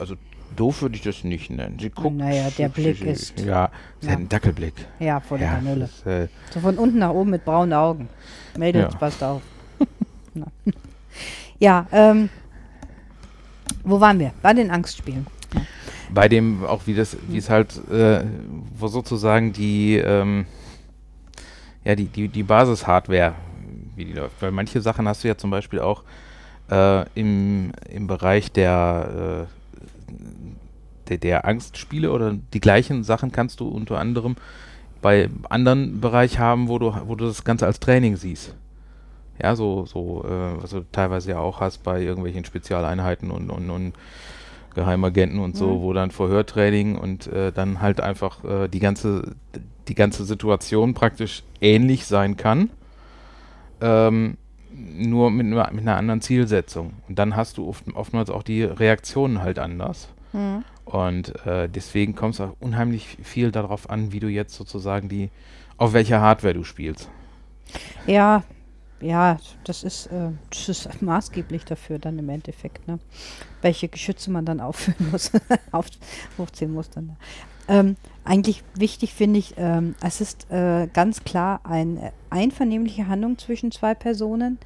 Also doof würde ich das nicht nennen. Sie guckt. Naja, der Blick ist- Ja, sie Ja. hat einen Dackelblick. Ja, vor der Ja, Kanüle. das, äh, So von unten nach oben mit braunen Augen. Mädels, Ja. passt auf. *laughs* Ja, ähm, wo waren wir? Bei den Angstspielen. Bei dem auch, wie das, wie es halt, äh, wo sozusagen die, ähm, ja, die, die, die Basis-Hardware, wie die läuft. Weil manche Sachen hast du ja zum Beispiel auch äh, im, im Bereich der, äh, der, der Angstspiele oder die gleichen Sachen kannst du unter anderem bei anderen Bereich haben, wo du, wo du das Ganze als Training siehst. Ja, so, so, äh, was du teilweise ja auch hast bei irgendwelchen Spezialeinheiten und, und, und Geheimagenten und so, Mhm. wo dann Verhörtraining und äh, dann halt einfach äh, die ganze die ganze Situation praktisch ähnlich sein kann, ähm, nur mit, einer- mit einer anderen Zielsetzung. Und dann hast du oft, oftmals auch die Reaktionen halt anders. Mhm. Und äh, deswegen kommt es auch unheimlich viel darauf an, wie du jetzt sozusagen die, auf welcher Hardware du spielst. Ja, ja, das ist, äh, das ist *laughs* maßgeblich dafür dann im Endeffekt, ne? welche Geschütze man dann *laughs* aufführen muss, auf, hochziehen muss dann. Ähm, Eigentlich wichtig finde ich, ähm, es ist äh, ganz klar eine einvernehmliche Handlung zwischen zwei Personen,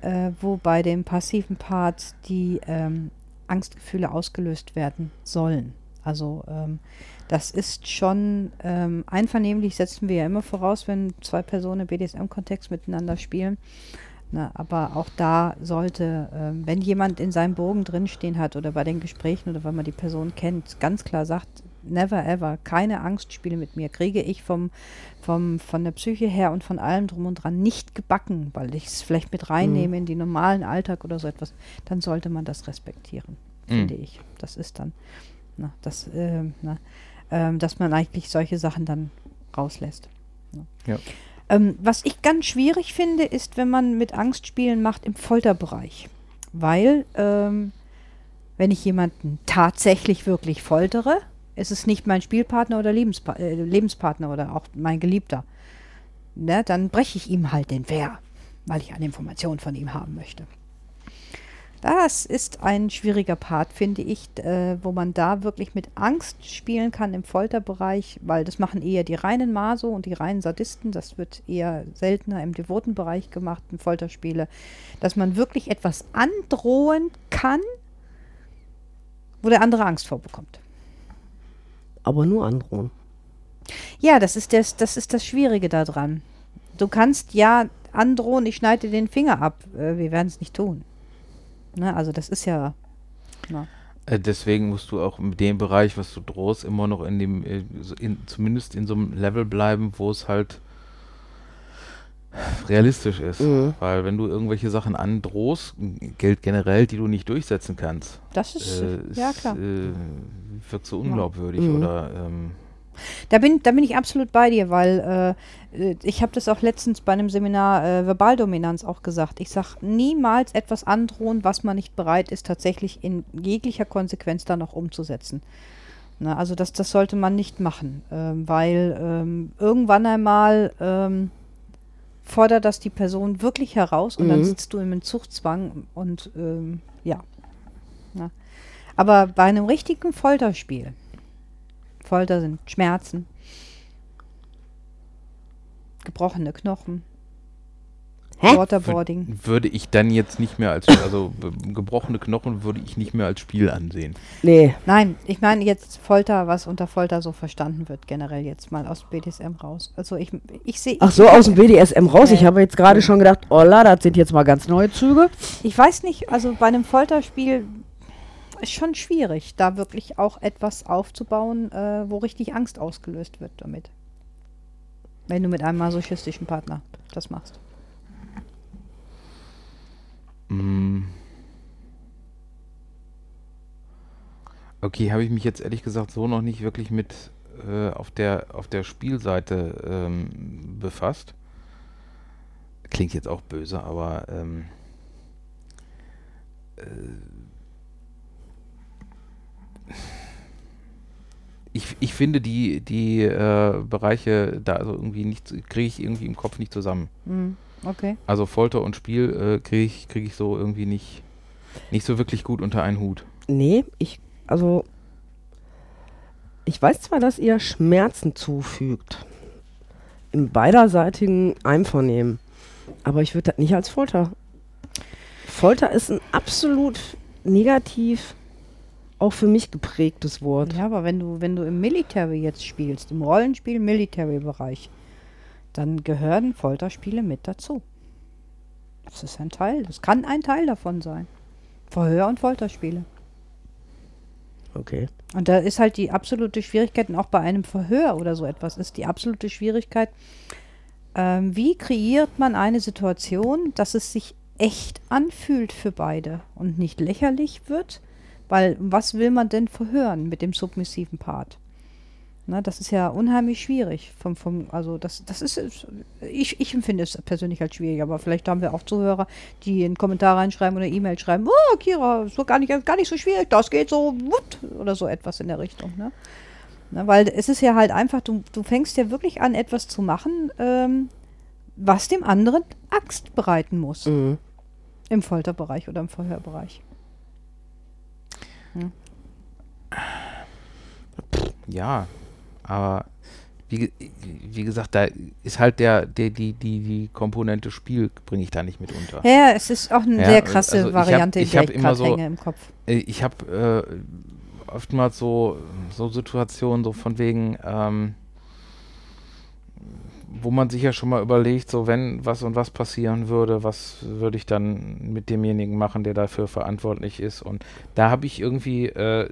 äh, wo bei dem passiven Part die ähm, Angstgefühle ausgelöst werden sollen. Also ähm, das ist schon ähm, einvernehmlich, setzen wir ja immer voraus, wenn zwei Personen im BDSM-Kontext miteinander spielen. Na, aber auch da sollte, ähm, wenn jemand in seinem Bogen drinstehen hat oder bei den Gesprächen oder wenn man die Person kennt, ganz klar sagt, never ever, keine Angstspiele mit mir, kriege ich vom, vom, von der Psyche her und von allem drum und dran nicht gebacken, weil ich es vielleicht mit reinnehme Mhm. in den normalen Alltag oder so etwas, dann sollte man das respektieren, finde Mhm. ich. Das ist dann, na, das, ähm, na, ähm, dass man eigentlich solche Sachen dann rauslässt. Ja. Ähm, was ich ganz schwierig finde, ist, wenn man mit Angstspielen macht im Folterbereich. Weil, ähm, wenn ich jemanden tatsächlich wirklich foltere, ist es nicht mein Spielpartner oder Lebenspa äh, Lebenspartner oder auch mein Geliebter. Ne, dann breche ich ihm halt den Wehr, weil ich eine Information von ihm haben möchte. Das ist ein schwieriger Part, finde ich, äh, wo man da wirklich mit Angst spielen kann im Folterbereich, weil das machen eher die reinen Maso und die reinen Sadisten. Das wird eher seltener im devoten Bereich gemacht, in Folterspiele, dass man wirklich etwas androhen kann, wo der andere Angst vorbekommt. Aber nur androhen. Ja, das ist das, das ist das Schwierige daran. Du kannst ja androhen, ich schneide dir den Finger ab. Äh, wir werden es nicht tun. Ne? Also das ist ja. Na. Äh, deswegen musst du auch mit dem Bereich, was du drohst, immer noch in dem, äh, in, zumindest in so einem Level bleiben, wo es halt realistisch ist. Mhm. Weil wenn du irgendwelche Sachen androhst, gilt generell, die du nicht durchsetzen kannst. Das ist, Äh, ja ist, klar. Äh, wird so unglaubwürdig Mhm. oder ähm, Da bin, da bin ich absolut bei dir, weil äh, ich habe das auch letztens bei einem Seminar äh, Verbaldominanz auch gesagt. Ich sage niemals etwas androhen, was man nicht bereit ist, tatsächlich in jeglicher Konsequenz dann auch umzusetzen. Na, also das, das sollte man nicht machen, ähm, weil ähm, irgendwann einmal ähm, fordert das die Person wirklich heraus und dann Mhm. sitzt du im Entzugszwang und ähm, ja. Na. Aber bei einem richtigen Folterspiel, Folter sind Schmerzen, gebrochene Knochen, Hä? Waterboarding. würde ich dann jetzt nicht mehr als, also gebrochene Knochen würde ich nicht mehr als Spiel ansehen. Nee. Nein, ich meine jetzt Folter, was unter Folter so verstanden wird, generell jetzt mal aus BDSM raus. Also ich, ich sehe, Ach so, aus dem BDSM raus. Ich Ja. habe jetzt gerade schon gedacht, oh la, das sind jetzt mal ganz neue Züge. ich weiß nicht, also bei einem Folterspiel ist schon schwierig, da wirklich auch etwas aufzubauen, äh, wo richtig Angst ausgelöst wird damit. Wenn du mit einem masochistischen Partner das machst. Mm. Okay, habe ich mich jetzt ehrlich gesagt so noch nicht wirklich mit äh, auf der auf der Spielseite ähm, befasst. Klingt jetzt auch böse, aber ähm, äh, ich, ich finde die die äh, Bereiche da also irgendwie nicht kriege ich irgendwie im Kopf nicht zusammen. Hm, okay. Also Folter und Spiel äh, kriege ich, krieg ich so irgendwie nicht, nicht so wirklich gut unter einen Hut. Nee, ich, also, ich weiß zwar, dass ihr Schmerzen zufügt. Im beiderseitigen Einvernehmen. Aber ich würde das nicht als Folter. Folter ist ein absolut negativ, auch für mich geprägtes Wort. Ja, aber wenn du, wenn du im Military jetzt spielst, im Rollenspiel Military-Bereich, dann gehören Folterspiele mit dazu. Das ist ein Teil, das kann ein Teil davon sein. Verhör- und Folterspiele. Okay. Und da ist halt die absolute Schwierigkeit, und auch bei einem Verhör oder so etwas, ist die absolute Schwierigkeit, ähm, wie kreiert man eine Situation, dass es sich echt anfühlt für beide und nicht lächerlich wird? Weil was will man denn verhören mit dem submissiven Part? Na, das ist ja unheimlich schwierig. Vom, vom, also das, das ist, ich, ich empfinde es persönlich als schwierig, aber vielleicht haben wir auch Zuhörer, die einen Kommentar reinschreiben oder E-Mail schreiben, oh Kira, so gar nicht, gar nicht so schwierig, das geht so, wut, oder so etwas in der Richtung. Ne? Na, weil es ist ja halt einfach, du, du fängst ja wirklich an, etwas zu machen, ähm, was dem anderen Angst bereiten muss. Mhm. Im Folterbereich oder im Verhörbereich. Ja, aber wie, wie gesagt, da ist halt der, der die, die, die Komponente Spiel bringe ich da nicht mit unter. Ja, es ist auch eine Ja, sehr krasse also ich hab- Variante, ich in der hab ich so- hänge im Kopf. Äh, Ich habe äh, oftmals so, so Situationen, so von wegen, ähm, wo man sich ja schon mal überlegt, so wenn was und was passieren würde, was würde ich dann mit demjenigen machen, der dafür verantwortlich ist. Und da habe ich irgendwie, äh,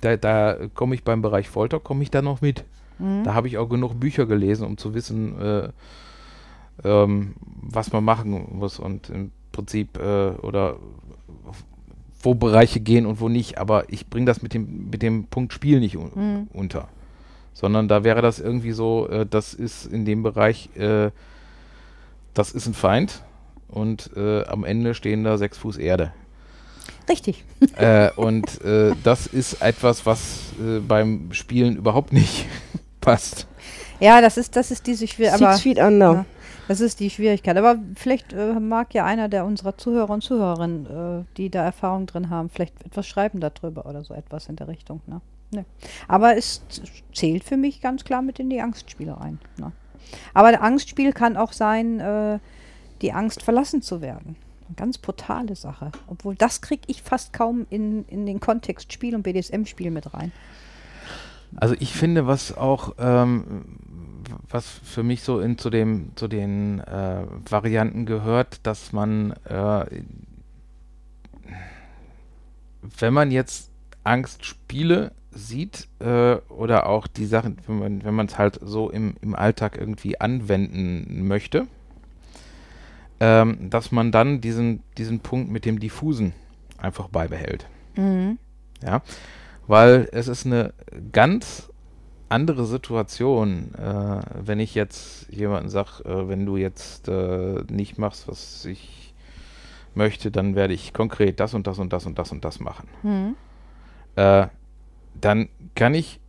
da, da komme ich beim Bereich Folter, komme ich da noch mit. Mhm. Da habe ich auch genug Bücher gelesen, um zu wissen, äh, ähm, was man machen muss und im Prinzip äh, oder wo Bereiche gehen und wo nicht. Aber ich bringe das mit dem, mit dem Punkt Spiel nicht un Mhm. unter. Sondern da wäre das irgendwie so, äh, das ist in dem Bereich, äh, das ist ein Feind und äh, am Ende stehen da sechs Fuß Erde. Richtig. *laughs* äh, und äh, das ist etwas, was äh, beim Spielen überhaupt nicht *laughs* passt. Ja, das ist, das ist diese Schwierigkeit. Six Aber Feet Under. Ja. das ist die Schwierigkeit. Aber vielleicht äh, mag ja einer der unserer Zuhörer und Zuhörerinnen, äh, die da Erfahrung drin haben, vielleicht etwas schreiben darüber oder so etwas in der Richtung. Ne? Ne. Aber es zählt für mich ganz klar mit in die Angstspiele rein. Ne? Aber Angstspiel kann auch sein, äh, die Angst verlassen zu werden. Eine ganz brutale Sache. Obwohl das kriege ich fast kaum in, in den Kontext Spiel und BDSM-Spiel mit rein. Also ich finde, was auch, ähm, was für mich so in, zu, dem, zu den äh, Varianten gehört, dass man, äh, wenn man jetzt Angstspiele sieht äh, oder auch die Sachen, wenn man es halt so im, im Alltag irgendwie anwenden möchte, ähm, dass man dann diesen, diesen Punkt mit dem Diffusen einfach beibehält. Mhm. Ja, weil es ist eine ganz andere Situation, äh, wenn ich jetzt jemanden sage, äh, wenn du jetzt äh, nicht machst, was ich möchte, dann werde ich konkret das und das und das und das und das machen. Mhm. Äh, dann kann ich,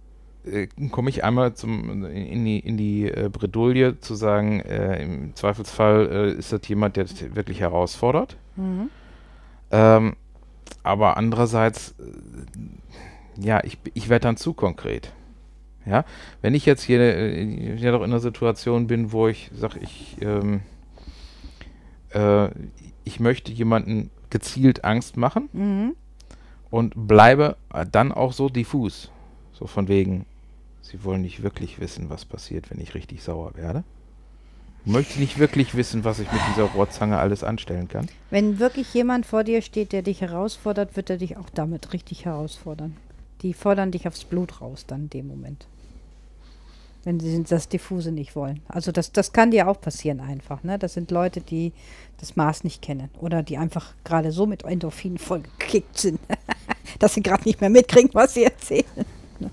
äh, komme ich einmal zum, in die, in die äh, Bredouille zu sagen, äh, im Zweifelsfall äh, ist das jemand, der das wirklich herausfordert. Mhm. Ähm, aber andererseits, äh, ja, ich, ich werde dann zu konkret. Ja, wenn ich jetzt hier ja doch in einer Situation bin, wo ich sage, ich, ähm, äh, ich möchte jemanden gezielt Angst machen Mhm. Und bleibe äh, dann auch so diffus. So von wegen, sie wollen nicht wirklich wissen, was passiert, wenn ich richtig sauer werde. Möchte nicht wirklich wissen, was ich mit dieser Rohrzange alles anstellen kann. Wenn wirklich jemand vor dir steht, der dich herausfordert, wird er dich auch damit richtig herausfordern. Die fordern dich aufs Blut raus dann in dem Moment. Wenn sie das Diffuse nicht wollen. Also das, das kann dir auch passieren einfach. Ne? Das sind Leute, die das Maß nicht kennen. Oder die einfach gerade so mit Endorphinen vollgekickt sind, *laughs* dass sie gerade nicht mehr mitkriegen, was sie erzählen. *laughs* Ne?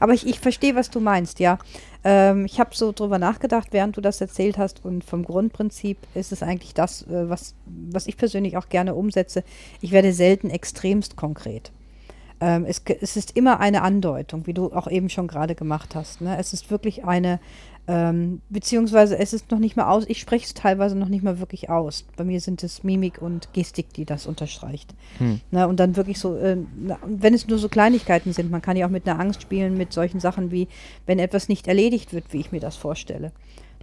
Aber ich, ich verstehe, was du meinst, ja. Ähm, ich habe so drüber nachgedacht, während du das erzählt hast. Und vom Grundprinzip ist es eigentlich das, äh, was, was ich persönlich auch gerne umsetze. Ich werde selten extremst konkret. Ähm, es, es ist immer eine Andeutung, wie du auch eben schon gerade gemacht hast. Ne? Es ist wirklich eine, ähm, beziehungsweise es ist noch nicht mal aus, ich spreche es teilweise noch nicht mal wirklich aus. Bei mir sind es Mimik und Gestik, die das unterstreicht. Hm. Ne? Und dann wirklich so, äh, wenn es nur so Kleinigkeiten sind, man kann ja auch mit einer Angst spielen, mit solchen Sachen wie, wenn etwas nicht erledigt wird, wie ich mir das vorstelle.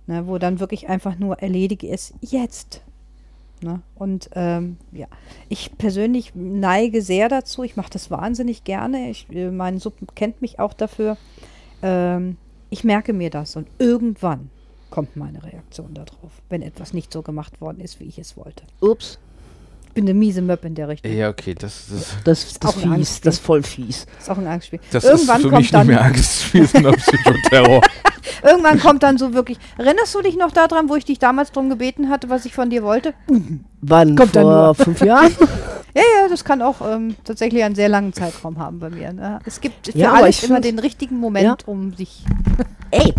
Ne? Wo dann wirklich einfach nur erledige es jetzt. Ne? Und ähm, ja, ich persönlich neige sehr dazu. Ich mache das wahnsinnig gerne. Ich, äh, mein Sub kennt mich auch dafür. Ähm, ich merke mir das und irgendwann kommt meine Reaktion darauf, wenn etwas nicht so gemacht worden ist, wie ich es wollte. Ups. Ich bin eine miese Möpp in der Richtung. Ja, okay, das, das, Das, das Auch ein fies, Angstspiel. das ist voll fies. ist auch ein Angstspiel. das irgendwann ist für kommt mich dann, nicht mehr Angstspiel, *laughs* sondern Psychoterror. Irgendwann kommt dann so wirklich. Erinnerst du dich noch daran, wo ich dich damals darum gebeten hatte, was ich von dir wollte? Wann? Kommt dann vor fünf Jahren? *laughs* Ja, ja, das kann auch ähm, tatsächlich einen sehr langen Zeitraum haben bei mir. Ne? Es gibt für Ja, alles immer den richtigen Moment, um sich. *laughs* Ey.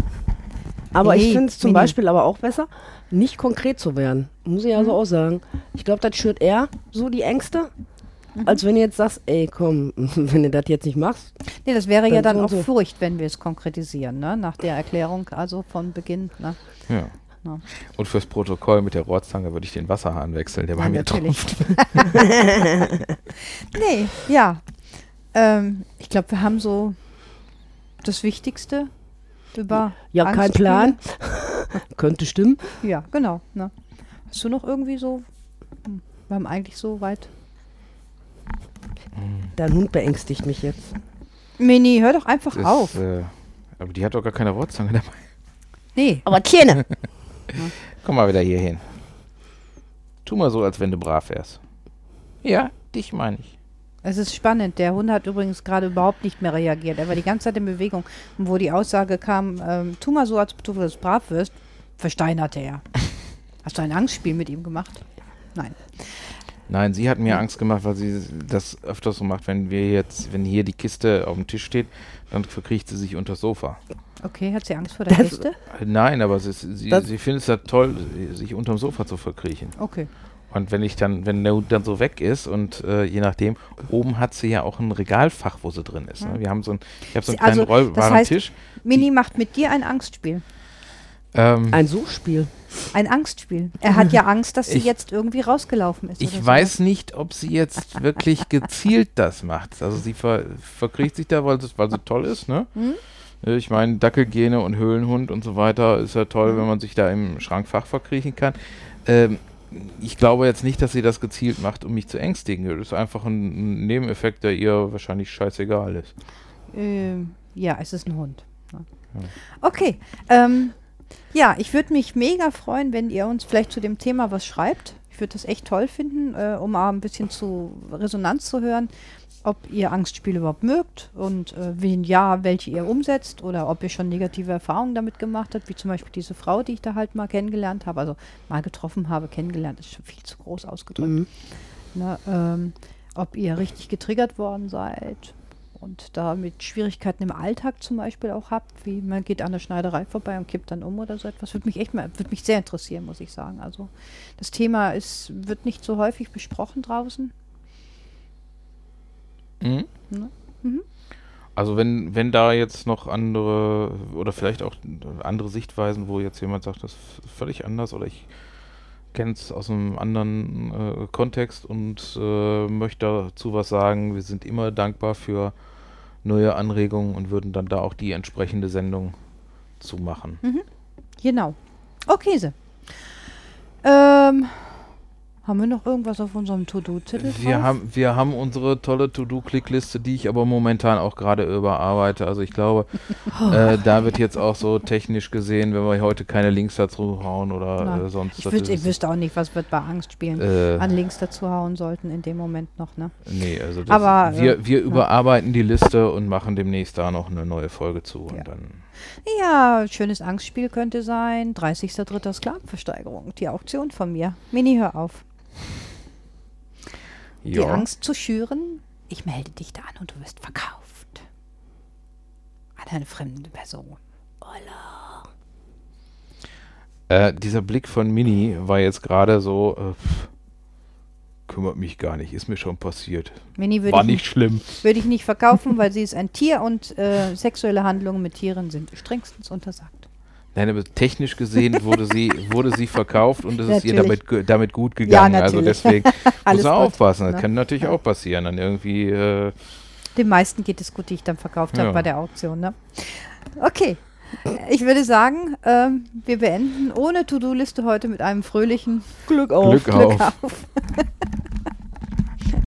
Aber Hey, ich finde es zum. Beispiel aber auch besser, nicht konkret zu werden. Muss ich ja Mhm. so auch sagen. Ich glaube, das schürt eher so die Ängste, Mhm. als wenn du jetzt sagst, ey, komm, *laughs* wenn du das jetzt nicht machst. Nee, das wäre ja Dann dann so auch so. Furcht, wenn wir es konkretisieren, ne? nach der Erklärung, also von Beginn. Ne? Ja. Ja. Und fürs Protokoll mit der Rohrzange würde ich den Wasserhahn wechseln, der bei Ja, mir natürlich. tropft. *laughs* Nee, ja. Ähm, ich glaube, wir haben so das Wichtigste über Ja, kein Angstspiele? Plan. *laughs* Könnte stimmen. Ja, genau. Ne? Hast du noch irgendwie so, hm, wir haben eigentlich so weit. Dein Hund beängstigt mich jetzt. Mini, hör doch einfach Das, auf. Äh, aber die hat doch gar keine Wortzange dabei. Nee, Aber Tierne. *laughs* Komm mal wieder hier hin. Tu mal so, als wenn du brav wärst. Ja, dich meine ich. es ist spannend. Der Hund hat übrigens gerade überhaupt nicht mehr reagiert. Er war die ganze Zeit in Bewegung. Und wo die Aussage kam, ähm, tu mal so, als ob du brav wirst, versteinerte er. *laughs* Hast du ein Angstspiel mit ihm gemacht? Nein. Nein, sie hat mir Angst gemacht, weil sie das öfters so macht, wenn wir jetzt, wenn hier die Kiste auf dem Tisch steht, dann verkriecht sie sich unter das Sofa. Okay, hat sie Angst vor der Das- Kiste? Nein, aber sie, sie, Das- sie findet es ja toll, sich unterm Sofa zu verkriechen. Okay. Und wenn ich dann, wenn der Hund dann so weg ist und äh, je nachdem, oben hat sie ja auch ein Regalfach, wo sie drin ist. Ne? Wir haben so ein, ich habe so einen Sie- also, kleinen das rollbaren heißt- Tisch. Mini macht mit dir ein Angstspiel. Ähm, Ein Suchspiel. Ein Angstspiel. Er hat ja Angst, dass sie Ich- jetzt irgendwie rausgelaufen ist. Ich oder weiß nicht, ob sie jetzt wirklich gezielt das macht. Also sie ver verkriecht sich da, weil sie, weil sie toll ist, ne? Hm? Ich meine, Dackelgene und Höhlenhund und so weiter ist ja toll, Hm. wenn man sich da im Schrankfach verkriechen kann. Ähm, ich glaube jetzt nicht, dass sie das gezielt macht, um mich zu ängstigen. Das ist einfach ein Nebeneffekt, der ihr wahrscheinlich scheißegal ist. Ähm, ja, es ist ein Hund. ne? Ja. Okay. Ähm, ja, ich würde mich mega freuen, wenn ihr uns vielleicht zu dem Thema was schreibt. Ich würde das echt toll finden, äh, um auch ein bisschen zu Resonanz zu hören, ob ihr Angstspiele überhaupt mögt und äh, wenn ja, welche ihr umsetzt oder ob ihr schon negative Erfahrungen damit gemacht habt, wie zum Beispiel diese Frau, die ich da halt mal kennengelernt habe, also mal getroffen habe, kennengelernt, ist schon viel zu groß ausgedrückt. Mhm. Ne, ähm, ob ihr richtig getriggert worden seid und damit Schwierigkeiten im Alltag zum Beispiel auch habt, wie man geht an der Schneiderei vorbei und kippt dann um oder so etwas, würde mich echt mal, würde mich sehr interessieren, muss ich sagen. Also das Thema ist, wird nicht so häufig besprochen draußen. Mhm. Ne? Mhm. Also wenn, wenn da jetzt noch andere oder vielleicht auch andere Sichtweisen, wo jetzt jemand sagt, das ist völlig anders oder ich kenne es aus einem anderen äh, Kontext und äh, möchte dazu was sagen, wir sind immer dankbar für neue Anregungen und würden dann da auch die entsprechende Sendung zu machen. Genau. Okay, so. Ähm, haben wir noch irgendwas auf unserem To-Do-Zettel? Wir haben, wir haben unsere tolle To-Do-Click-Liste, die ich aber momentan auch gerade überarbeite. Also ich glaube, äh, da wird jetzt auch so technisch gesehen, wenn wir heute keine Links dazu hauen oder äh, sonst. ich, ich wüsste auch nicht, was wir bei Angstspielen äh, an Links dazu hauen sollten in dem Moment noch, ne? Nee, also das, Aber, äh, wir, wir überarbeiten die Liste und machen demnächst da noch eine neue Folge zu. Ja. Und dann, Ja, schönes Angstspiel könnte sein. 30.03. Sklavenversteigerung. Die Auktion von mir. Mini, hör auf. Die ja. Angst zu schüren. Ich melde dich da an und du wirst verkauft. An eine fremde Person. Äh, dieser Blick von Mini war jetzt gerade so, äh, pff, kümmert mich gar nicht, ist mir schon passiert. Mini würde War ich, nicht nicht, schlimm. würde ich nicht verkaufen, weil sie ist ein Tier und äh, sexuelle Handlungen mit Tieren sind strengstens untersagt. Nein, aber technisch gesehen wurde sie, *laughs* wurde sie verkauft und es ist ihr damit, damit gut gegangen. also natürlich. deswegen *laughs* muss man aufpassen. Das ne? kann natürlich Ja. auch passieren. Dann irgendwie, äh, Den meisten geht es gut, die ich dann verkauft habe Ja. bei der Auktion. Ne? Okay. Ich würde sagen, ähm, wir beenden ohne To-Do-Liste heute mit einem fröhlichen Glück auf. Glück auf. Glück auf. *laughs*